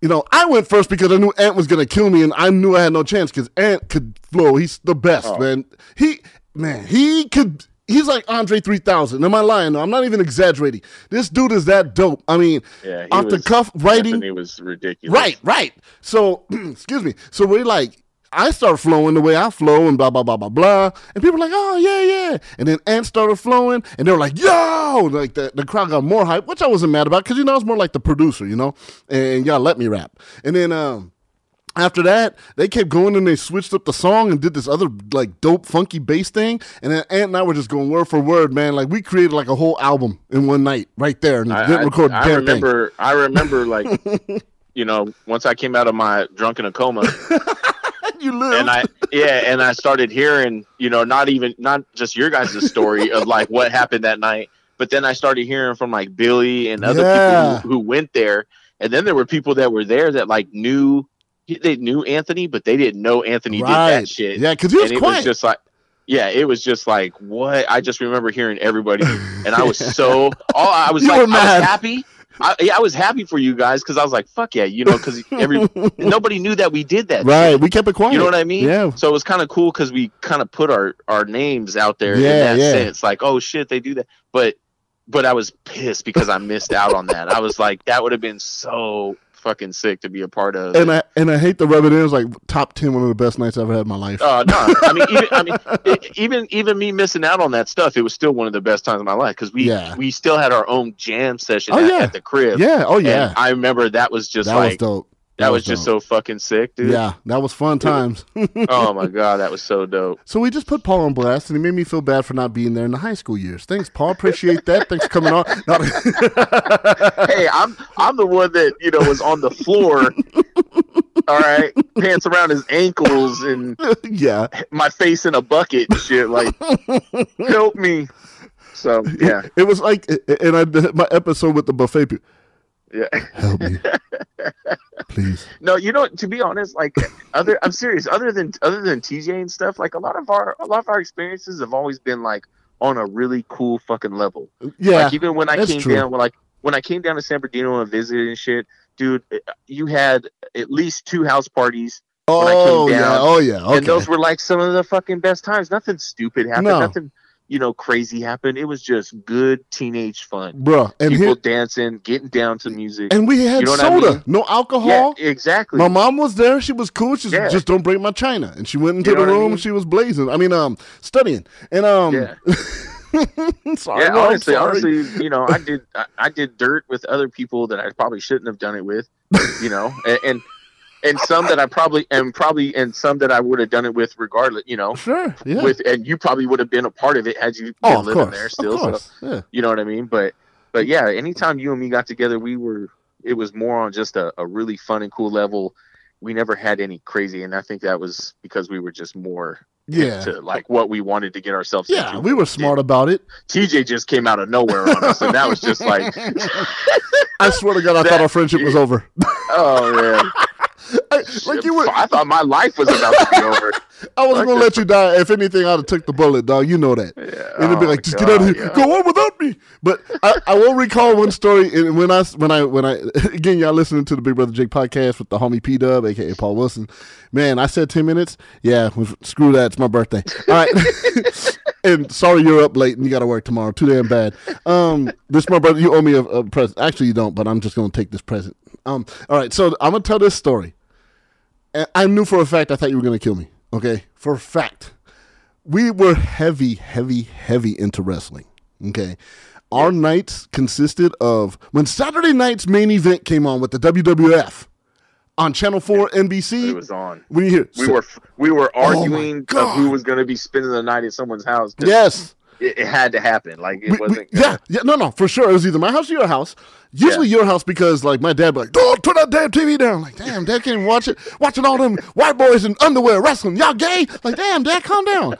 You know, I went first because I knew Ant was gonna kill me, and I knew I had no chance because Ant could flow. He's the best, Oh. man. He, man, he could. He's like Andre 3000. Am I lying? No, I'm not even exaggerating. This dude is that dope. I mean, yeah, off the cuff writing. Anthony was ridiculous. Right, right. So, excuse me. So we're like I start flowing the way I flow and blah blah blah blah blah, and people are like, "Oh yeah, yeah," and then Ant started flowing, and they were like, "Yo!" Like the, the crowd got more hype, which I wasn't mad about because you know I was more like the producer, you know, and y'all let me rap, and then um after that, they kept going and they switched up the song and did this other like dope funky bass thing. And then Ant and I were just going word for word, man. Like we created like a whole album in one night right there and I, didn't I- record I, the damn thing. remember. I remember like. You know, once I came out of my drunken a coma, You lived. and I yeah, and I started hearing, you know, not even not just your guys' story of like what happened that night, but then I started hearing from like Billy and other Yeah. people who, who went there, and then there were people that were there that like knew they knew Anthony, but they didn't know Anthony did that shit. Yeah, because he was and it was just like yeah, it was just like what I just remember hearing everybody, and I was so all I was You like I was happy. I, yeah, I was happy for you guys because I was like, "Fuck yeah," you know, because every nobody knew that we did that. right. shit. We kept it quiet. You know what I mean? Yeah. So it was kind of cool because we kind of put our our names out there Yeah, in that yeah. sense, like, oh shit, they do that. But but I was pissed because I missed out on that. I was like, that would have been so fucking sick to be a part of. And I and I hate to rub it in. It's like top ten, one of the best nights I've ever had in my life. Uh, no, I mean, even I mean, it, even even me missing out on that stuff, it was still one of the best times of my life because we Yeah. we still had our own jam session Oh, at, yeah. at the crib. yeah. Oh And yeah. I remember that was just that was like dope. That was just so fucking sick, dude. Yeah, that was fun times. Oh my god, that was so dope. So we just put Paul on blast, and he made me feel bad for not being there in the high school years. Thanks, Paul. Appreciate that. Thanks for coming on. Hey, I'm I'm the one that you know was on the floor. all right, pants around his ankles and yeah, my face in a bucket and shit. Like, help me. So yeah, it was like, and I my episode with the buffet. people, yeah. Help me, please. No, you know, to be honest, like other, I'm serious. Other than other than TJ and stuff, like a lot of our a lot of our experiences have always been like on a really cool fucking level. Yeah, Like even when I came true. down, when like when I came down to San Bernardino and visited and shit, dude, eh, you had at least two house parties when I came oh yeah, oh yeah. Okay. and those were like some of the fucking best times. Nothing stupid happened. No. Nothing, you know, crazy happened. It was just good teenage fun. Bruh, and People here, dancing, getting down to music. and we had You know what I soda, mean? no alcohol. yeah, exactly. My mom was there. She was cool. She Yeah. just don't break my china. And she went into You know the what I room. mean? She was blazing. I mean, um, studying. And um, Yeah. sorry, yeah, Mom, honestly, sorry. honestly, you know, I did I, I did dirt with other people that I probably shouldn't have done it with, you know, and and, and some that I probably and probably and some that I would have done it with regardless, you know, Sure, yeah. with and you probably would have been a part of it had you oh, been oh, of living course, there still. of So yeah. you know what I mean? But but yeah, anytime you and me got together, we were it was more on just a, a really fun and cool level. We never had any crazy, and I think that was because we were just more Yeah. into like what we wanted to get ourselves Yeah, into. we were smart about it. TJ just came out of nowhere on us, and that was just like, I swear to God, I thought our friendship was over. oh man, I, like you were, I thought my life was about to be over. I wasn't like gonna let you die. If anything, I'd have took the bullet, dog. You know that. Yeah, And it'd be oh like, my just get out of here, yeah. go on without me. But I, I will recall one story. And when I, when I, when I, again, y'all listening to the Big Brother Jake podcast with the homie P Dub, aka Paul Wilson. Man, I said ten minutes. Yeah, screw that. It's my birthday. All right. and sorry you're up late and you got to work tomorrow. Too damn bad. Um, this my brother. You owe me a, a present. Actually, you don't. But I'm just gonna take this present. Um, all right. So I'm gonna tell this story. And I knew for a fact I thought you were gonna kill me. Okay, for a fact we were heavy, heavy, heavy into wrestling. Okay. Our nights consisted of when Saturday night's main event came on with the WWF on Channel 4 NBC. It was on. when you hear, We so- were we were Oh arguing God. who was going to be spending the night at someone's house. yes. It, it had to happen. Like it We- we- wasn't. yeah, yeah, no, no, for sure. It was either my house or your house. Usually your house because like my dad be like, "Dog, turn that damn TV down." Like, damn, dad can't even watch it. Watching all them white boys in underwear wrestling. Y'all gay? Like, damn, dad, calm down.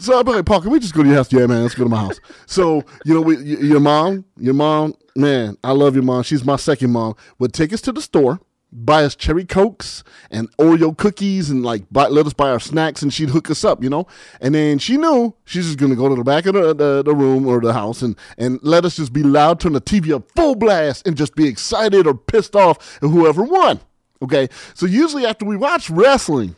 so I'd be like, Paul, can we just go to your house? Yeah, man, let's go to my house. So you know, we, your mom, your mom, man, I love your mom. She's my second mom. Would take us to the store. Buy us cherry cokes and Oreo cookies and like buy, let us buy our snacks and she'd hook us up, you know. And then she knew she's just gonna go to the back of the, the, the room or the house and and let us just be loud, turn the TV up full blast, and just be excited or pissed off at whoever won. Okay, so usually after we watch wrestling,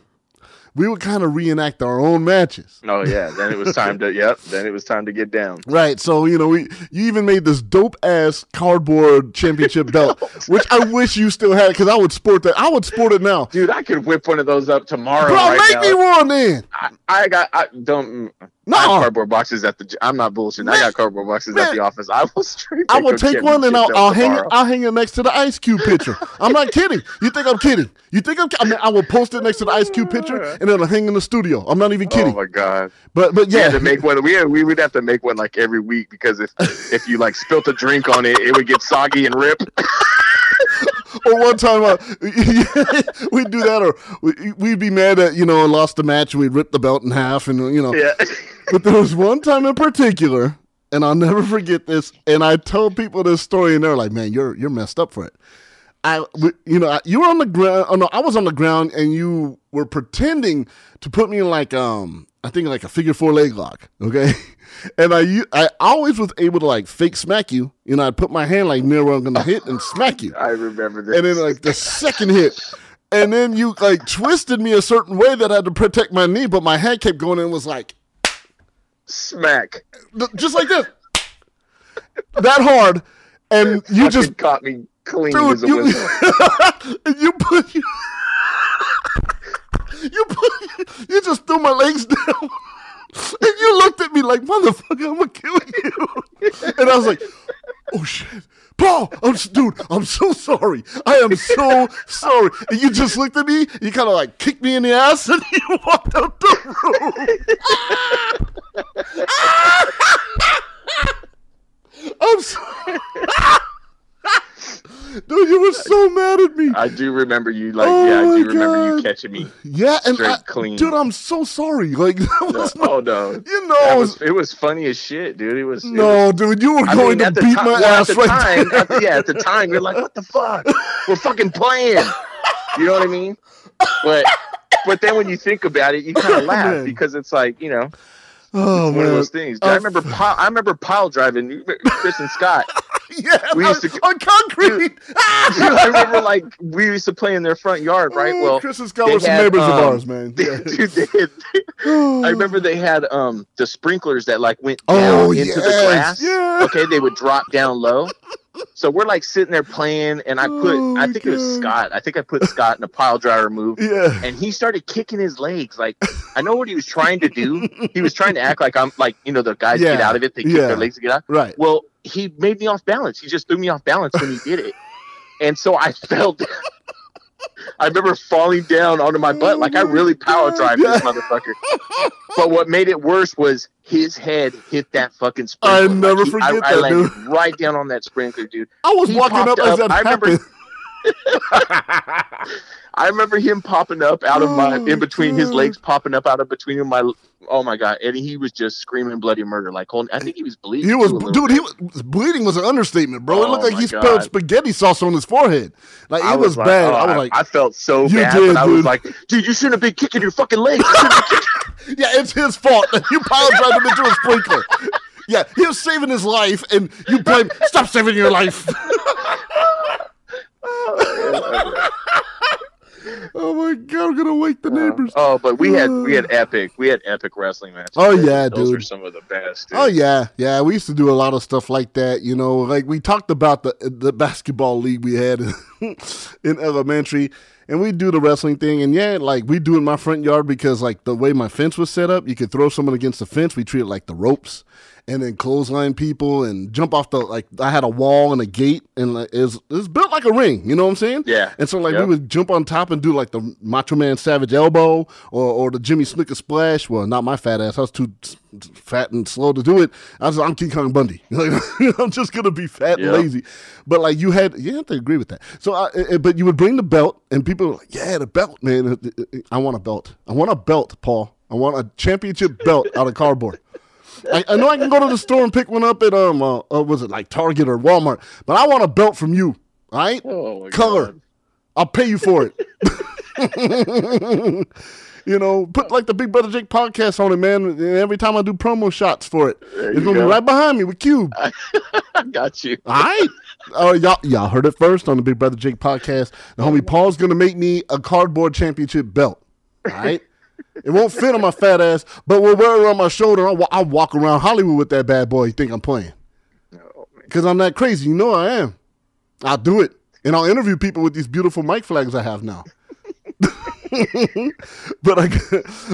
we would kind of reenact our own matches. Oh yeah, then it was time to yep. Then it was time to get down. Right. So, you know, we you even made this dope ass cardboard championship belt, which I wish you still had because I would sport that. I would sport it now. Dude, I could whip one of those up tomorrow. Bro, right make now. me one then. I, I got. I don't. No. I cardboard boxes at the. I'm not bullshitting. I got cardboard boxes man. at the office. I will straight. I take will take one and I'll, I'll hang it. I'll hang it next to the Ice Cube picture. I'm not kidding. You think I'm kidding? You think I'm? I mean, I will post it next to the Ice Cube picture and it'll hang in the studio. I'm not even kidding. Oh my god. but but yeah, had to make one. We had, we would have to make one like every week because if if you like spilt a drink on it, it would get soggy and rip. or one time uh, we'd do that, or we- we'd be mad that you know I lost the match and we'd rip the belt in half, and you know. yeah. But there was one time in particular, and I'll never forget this. And I told people this story, and they're like, "Man, you're you're messed up for it." I, you know, I- you were on the ground. Oh no, I was on the ground, and you were pretending to put me in like, um, I think like a figure four leg lock. Okay, and I, I always was able to like fake smack you. You know, I'd put my hand like near where I'm gonna hit and smack you I remember this. and then like the second hit, and then you like twisted me a certain way that I had to protect my knee, but my head kept going and was like smack. just like this, that hard, and you just caught me clean dude, as a you, you put you, you put you just threw my legs down. And you looked at me like, motherfucker, I'm gonna kill you. And I was like, oh shit. Paul, I'm dude, I'm so sorry. I am so sorry. And you just looked at me, you kind of like kicked me in the ass, and you walked out the room. I'm sorry. Dude, you were so mad at me. I do remember you like Oh yeah, I oh my do remember you catching me. Yeah, and Straight I, clean. dude, I'm so sorry. Like, that was not, Oh no. you know, it was, was, it was funny as shit, dude. It was it no, dude, you were was- I going mean, to beat time, my well, ass at the right time, there. at the- yeah, at the time, you're like, what the fuck? We're fucking playing. You know what I mean? But but then when you think about it, you kind of laugh Man. because it's like you know Oh one man, of those things. Uh, I remember pile, I remember pile driving Chris and Scott. yeah, we used to- on concrete. I remember like we used to play in their front yard, right? Oh, Well, Chris and Scott were some had, neighbors of um, ours, man. they, Yeah. dude, they had, I remember they had um the sprinklers that like went Oh, down into the grass. yeah. Okay, they would drop down low. So we're like sitting there playing, and I put Oh, I think it was Scott. I think I put Scott in a pile driver move. yeah. And he started kicking his legs. Like I know what he was trying to do. He was trying to act like I'm like you know the guys get out of it. They kick yeah. their legs to get out. Right. Well, he made me off balance. He just threw me off balance when he did it. And so I felt I remember falling down onto my butt like I oh really power drive this motherfucker. But what made it worse was his head hit that fucking sprinkler. I never Like, he- forget I, that, I landed right down on that sprinkler, dude. I was He walking up up. that I remember- happened. I remember him popping up out of my Oh, in between his legs, popping up out of between my. Oh my god! And he was just screaming bloody murder, like holding. I think he was bleeding. He was, too, a little dude. bit. He was bleeding was an understatement, bro. it Oh, looked like my he spilled spaghetti sauce on his forehead. Like it I was, like, bad. oh, I was like, I felt so bad, did, but I was dude. like, dude, you shouldn't have been kicking your fucking legs. You shouldn't have been kicking- yeah, it's his fault that you pile drive him into a sprinkler. Yeah, he was saving his life, and you blame. Stop saving your life. oh my god, I'm gonna wake the um, neighbors. oh, but we had we had epic we had epic wrestling matches. Oh, yeah, those dude. are some of the best. Oh, dude. Oh yeah, yeah. We used to do a lot of stuff like that. You know, like we talked about the the basketball league we had in elementary, and we do the wrestling thing. And yeah, like we do in my front yard because like the way my fence was set up, you could throw someone against the fence. We treat it like the ropes, and then clothesline people and jump off the like. I had a wall and a gate, and like, it was, it was built like a ring. You know what I'm saying? Yeah. And so like we would jump on top and do like the Macho Man Savage Elbow or or the Jimmy Snuka Splash. Well, not my fat ass. I was too fat and slow to do it. I was like I'm King Kong Bundy. Like, I'm just gonna be fat and lazy. But like you had, you have to agree with that. So, I, but you would bring the belt, and people were like, "Yeah, the belt, man. I want a belt. I want a belt, Paul. I want a championship belt out of cardboard." I, I know I can go to the store and pick one up at um, uh, uh, was it like Target or Walmart? But I want a belt from you. All right, Oh, color. God. I'll pay you for it. you know, put like the Big Brother Jake podcast on it, man. And every time I do promo shots for it, it's gonna be right behind me with Cube. I got you. All right. Oh, y'all, y'all heard it first on the Big Brother Jake podcast. The homie Paul's gonna make me a cardboard championship belt. All right. It won't fit on my fat ass, but we'll wear it on my shoulder. I'll, I'll walk around Hollywood with that bad boy. You think I'm playing? Oh. Because I'm that crazy. You know I am. I'll do it. And I'll interview people with these beautiful mic flags I have now. but I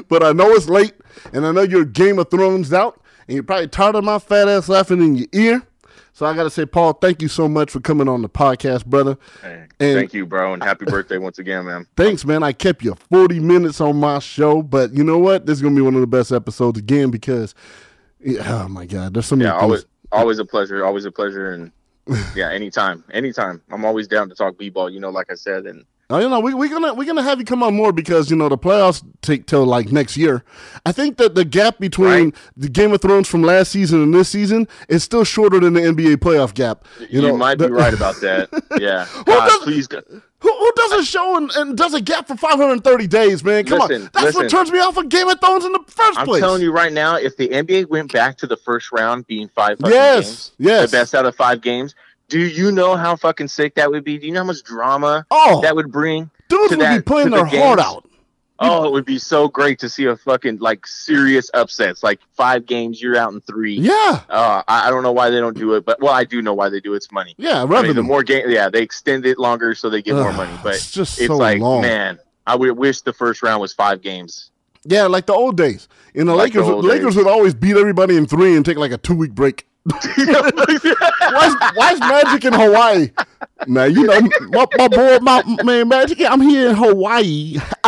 but I know it's late and I know your Game of Thrones out and you're probably tired of my fat ass laughing in your ear. So I gotta say, Paul, thank you so much for coming on the podcast, brother. Hey, And- thank you, bro, and happy birthday once again, man. Thanks, man. I kept you 40 minutes on my show, but you know what? This is gonna be one of the best episodes again because yeah, oh my god, there's so many Yeah, things. always, always a pleasure. Always a pleasure, and yeah, anytime, anytime. I'm always down to talk b-ball. You know, like I said, and Oh, you know, we, we're gonna we're gonna have you come on more because you know the playoffs take till like next year. I think that the gap between Right. the Game of Thrones from last season and this season is still shorter than the NBA playoff gap. You, you, know, might the- be right about that. Yeah, does- God, please, go- Who, who does a show and, and does a gap for 530 days, man? Come on, Listen, that's what turns me off of Game of Thrones in the 1st I'm place. telling you right now, if the NBA went back to the first round being five Yes, games, yes. the best out of five games, do you know how fucking sick that would be? Do you know how much drama Oh, that would bring? dudes would be putting to the their heart out. Oh, it would be so great to see a fucking like serious upsets, like five games, you're out in three. Yeah, Uh, I, I don't know why they don't do it, but well, I do know why they do it. It's money. yeah, I mean, the more game, yeah, they extend it longer so they get more money. But it's just it's so like, long. man, I would wish the first round was five games. Yeah, like the old days. In the Like Lakers, the Lakers days. would always beat everybody in three and take like a two week break. Why's, why's Magic in Hawaii? Now you know my, my boy, my man Magic. I'm here in Hawaii.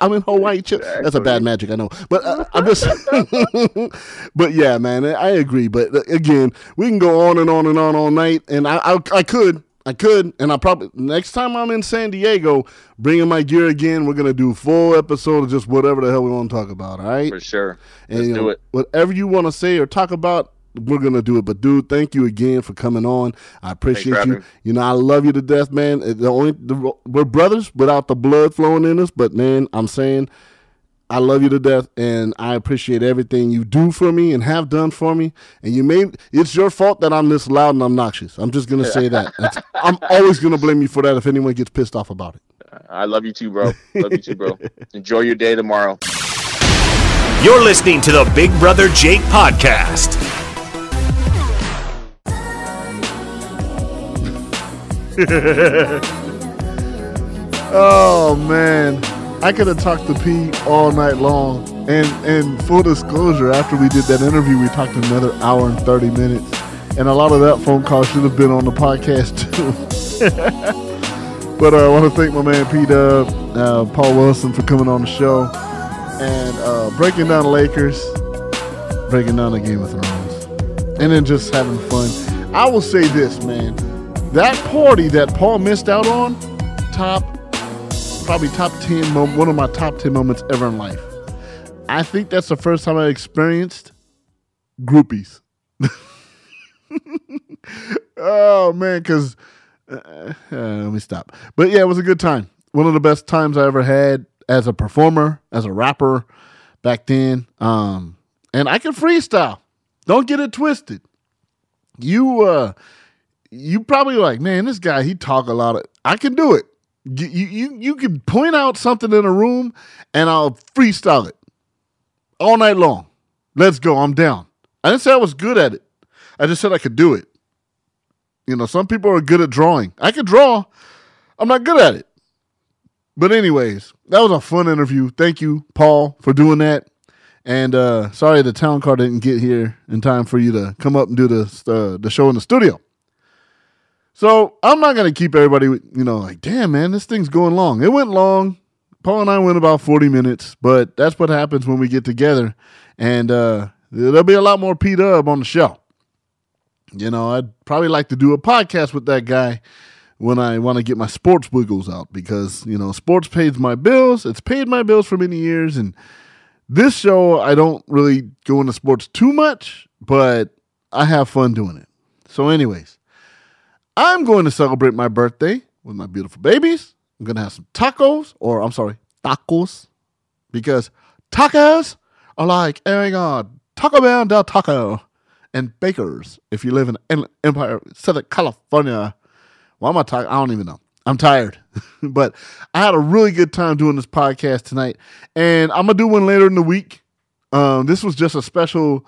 I'm in Hawaii. That's a bad Magic, I know, but uh, I'm just. but yeah, man, I agree. But uh, again, we can go on and on and on all night, and I, I, I could. I could, and I probably next time I'm in San Diego, bringing my gear again. We're gonna do a full episode of just whatever the hell we want to talk about. All right, For sure. and Let's you do it. Whatever you want to say or talk about, we're gonna do it. But dude, thank you again for coming on. I appreciate you. You know, I love you to death, man. The only the, we're brothers without the blood flowing in us, but man, I'm saying I love you to death, and I appreciate everything you do for me and have done for me. And you may it's your fault that I'm this loud and obnoxious. I'm just gonna say that. That's- I'm always gonna blame you for that if anyone gets pissed off about it. I love you too, bro. Love you too, bro. Enjoy your day tomorrow. You're listening to the Big Brother Jake podcast. Oh man, I could have talked to P all night long. And and full disclosure, after we did that interview, we talked another hour and thirty minutes, and a lot of that phone call should have been on the podcast too. but uh, I want to thank my man P Dub, uh, Paul Wilson for coming on the show and uh, breaking down the Lakers, breaking down the Game of Thrones, and then just having fun. I will say this, man, that party that Paul missed out on, top probably top 10 mom- one of my top 10 moments ever in life. I think that's the first time i experienced groupies. Oh man because uh, uh, let me stop. But yeah it was a good time. One of the best times i ever had as a performer as a rapper back then um and i can freestyle. Don't get it twisted. You uh you probably like man this guy he talk a lot of i can do it you, you you can point out something in a room and I'll freestyle it all night long. Let's go. I'm down. I didn't say I was good at it. I just said I could do it. You know, some people are good at drawing. I could draw. I'm not good at it. But anyways, that was a fun interview. Thank you, Paul, for doing that. And uh, sorry the town car didn't get here in time for you to come up and do the uh, the show in the studio. So I'm not gonna keep everybody, you know, like, damn man, this thing's going long. It went long. Paul and I went about 40 minutes, but that's what happens when we get together. And uh, there'll be a lot more P Dub on the show. You know, I'd probably like to do a podcast with that guy when I want to get my sports wiggles out because, you know, sports pays my bills. It's paid my bills for many years. And this show, I don't really go into sports too much, but I have fun doing it. So, anyways, I'm going to celebrate my birthday with my beautiful babies. I'm going to have some tacos, or I'm sorry, tacos, because tacos are like, my God, Taco Bell del Taco and Bakers if you live in Empire, Southern California. Why am I talking? I don't even know. I'm tired, but I had a really good time doing this podcast tonight, and I'm gonna do one later in the week. Um, this was just a special.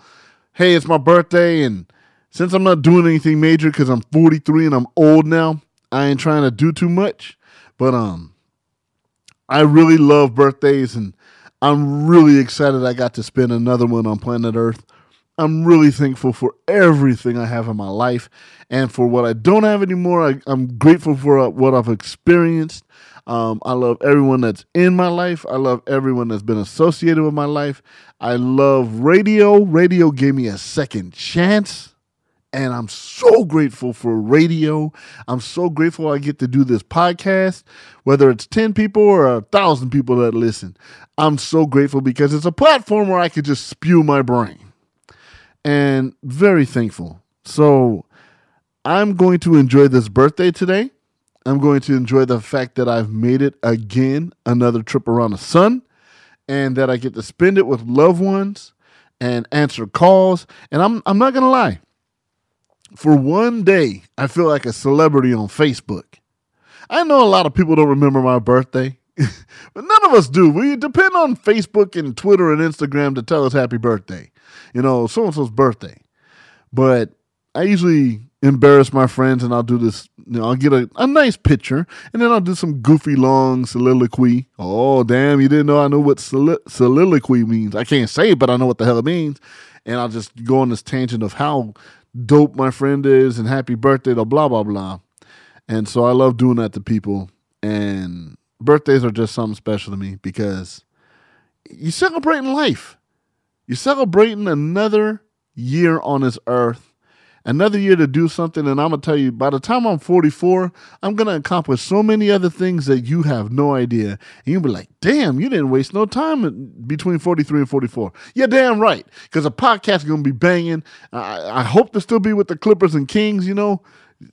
Hey, it's my birthday, and since I'm not doing anything major because I'm 43 and I'm old now, I ain't trying to do too much. But um, I really love birthdays, and I'm really excited I got to spend another one on planet Earth. I'm really thankful for everything I have in my life and for what I don't have anymore. I, am grateful for uh, what I've experienced. Um, I love everyone that's in my life. I love everyone that's been associated with my life. I love radio. Radio gave me a second chance. And I'm so grateful for radio. I'm so grateful I get to do this podcast, whether it's 10 people or a thousand people that listen. I'm so grateful because it's a platform where I could just spew my brain and very thankful. So I'm going to enjoy this birthday today. I'm going to enjoy the fact that I've made it again, another trip around the sun, and that I get to spend it with loved ones and answer calls. And I'm I'm not gonna lie. For one day, I feel like a celebrity on Facebook. I know a lot of people don't remember my birthday, but none of us do. We depend on Facebook and Twitter and Instagram to tell us happy birthday you know, so and so's birthday. But I usually embarrass my friends and I'll do this, you know, I'll get a, a nice picture and then I'll do some goofy long soliloquy. Oh, damn, you didn't know I know what soli- soliloquy means. I can't say it, but I know what the hell it means. And I'll just go on this tangent of how dope my friend is and happy birthday to blah, blah, blah. And so I love doing that to people. And birthdays are just something special to me because you're celebrating life. You're celebrating another year on this earth, another year to do something. And I'm going to tell you, by the time I'm 44, I'm going to accomplish so many other things that you have no idea. And you'll be like, damn, you didn't waste no time between 43 and 44. You're damn right. Because a podcast is going to be banging. I, I hope to still be with the Clippers and Kings, you know.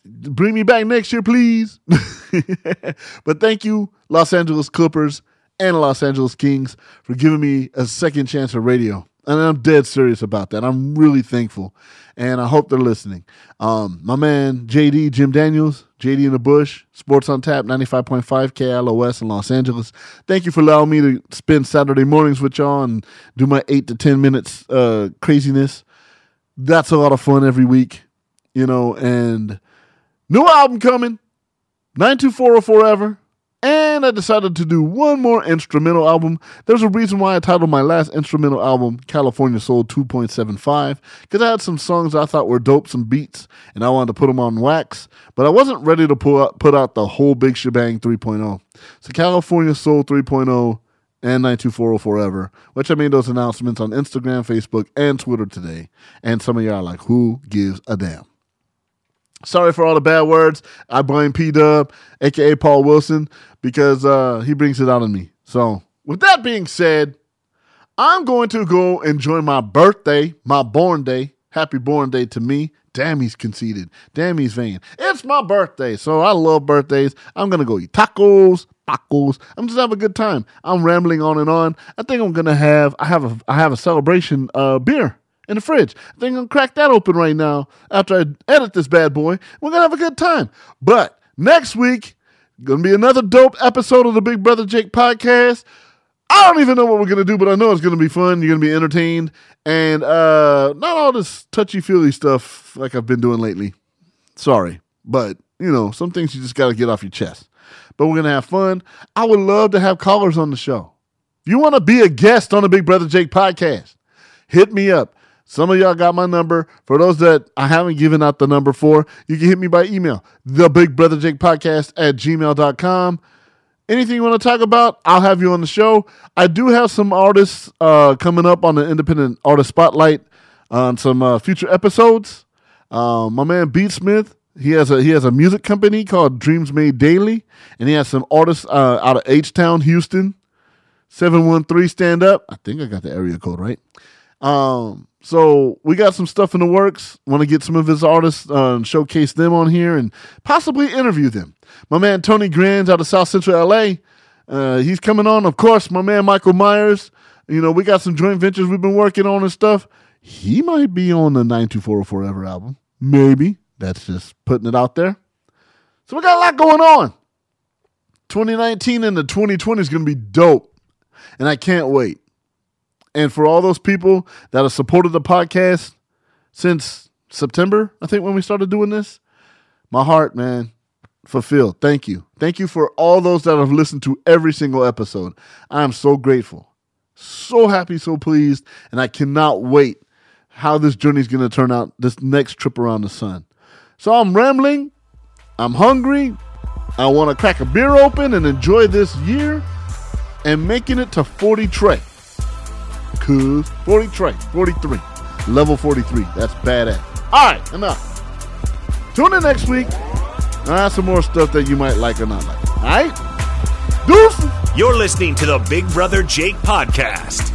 Bring me back next year, please. but thank you, Los Angeles Clippers and Los Angeles Kings, for giving me a second chance at radio. And I'm dead serious about that. I'm really thankful. And I hope they're listening. Um, my man, JD, Jim Daniels, JD in the Bush, Sports on Tap, 95.5 KLOS in Los Angeles. Thank you for allowing me to spend Saturday mornings with y'all and do my eight to 10 minutes uh, craziness. That's a lot of fun every week, you know. And new album coming 924 Forever. And I decided to do one more instrumental album. There's a reason why I titled my last instrumental album California Soul 2.75 because I had some songs I thought were dope, some beats, and I wanted to put them on wax, but I wasn't ready to pull out, put out the whole big shebang 3.0. So California Soul 3.0 and 924 Forever, which I made those announcements on Instagram, Facebook, and Twitter today. And some of y'all are like, who gives a damn? Sorry for all the bad words. I blame P Dub, aka Paul Wilson, because uh, he brings it out on me. So, with that being said, I'm going to go enjoy my birthday, my born day. Happy born day to me. Damn, he's conceited. Damn, he's vain. It's my birthday, so I love birthdays. I'm gonna go eat tacos, tacos. I'm just have a good time. I'm rambling on and on. I think I'm gonna have. I have a. I have a celebration uh, beer in the fridge. I think I'm gonna crack that open right now after I edit this bad boy. We're gonna have a good time. But next week, gonna be another dope episode of the Big Brother Jake podcast. I don't even know what we're gonna do, but I know it's gonna be fun. You're gonna be entertained, and uh, not all this touchy feely stuff like I've been doing lately. Sorry, but you know some things you just gotta get off your chest. But we're gonna have fun. I would love to have callers on the show. If you want to be a guest on the Big Brother Jake podcast, hit me up. Some of y'all got my number. For those that I haven't given out the number for, you can hit me by email, the Big Brother Jake Podcast at gmail.com. Anything you want to talk about, I'll have you on the show. I do have some artists uh, coming up on the Independent Artist Spotlight on some uh, future episodes. Um, my man Beat Smith, he has a he has a music company called Dreams Made Daily, and he has some artists uh, out of H Town, Houston. Seven one three stand up. I think I got the area code right. Um, so we got some stuff in the works. Want to get some of his artists uh, and showcase them on here and possibly interview them. My man Tony Grands out of South Central LA. Uh, he's coming on. Of course, my man Michael Myers. You know, we got some joint ventures we've been working on and stuff. He might be on the 924 Forever album. Maybe. That's just putting it out there. So we got a lot going on. 2019 and the 2020 is going to be dope. And I can't wait. And for all those people that have supported the podcast since September, I think when we started doing this, my heart, man, fulfilled. Thank you. Thank you for all those that have listened to every single episode. I am so grateful. So happy, so pleased, and I cannot wait how this journey is going to turn out this next trip around the sun. So I'm rambling. I'm hungry. I want to crack a beer open and enjoy this year and making it to 40 tray. Cause 40 tray, 43, level 43. That's badass. All right, enough. Tune in next week. I have some more stuff that you might like or not like. All right? Deuces. You're listening to the Big Brother Jake podcast.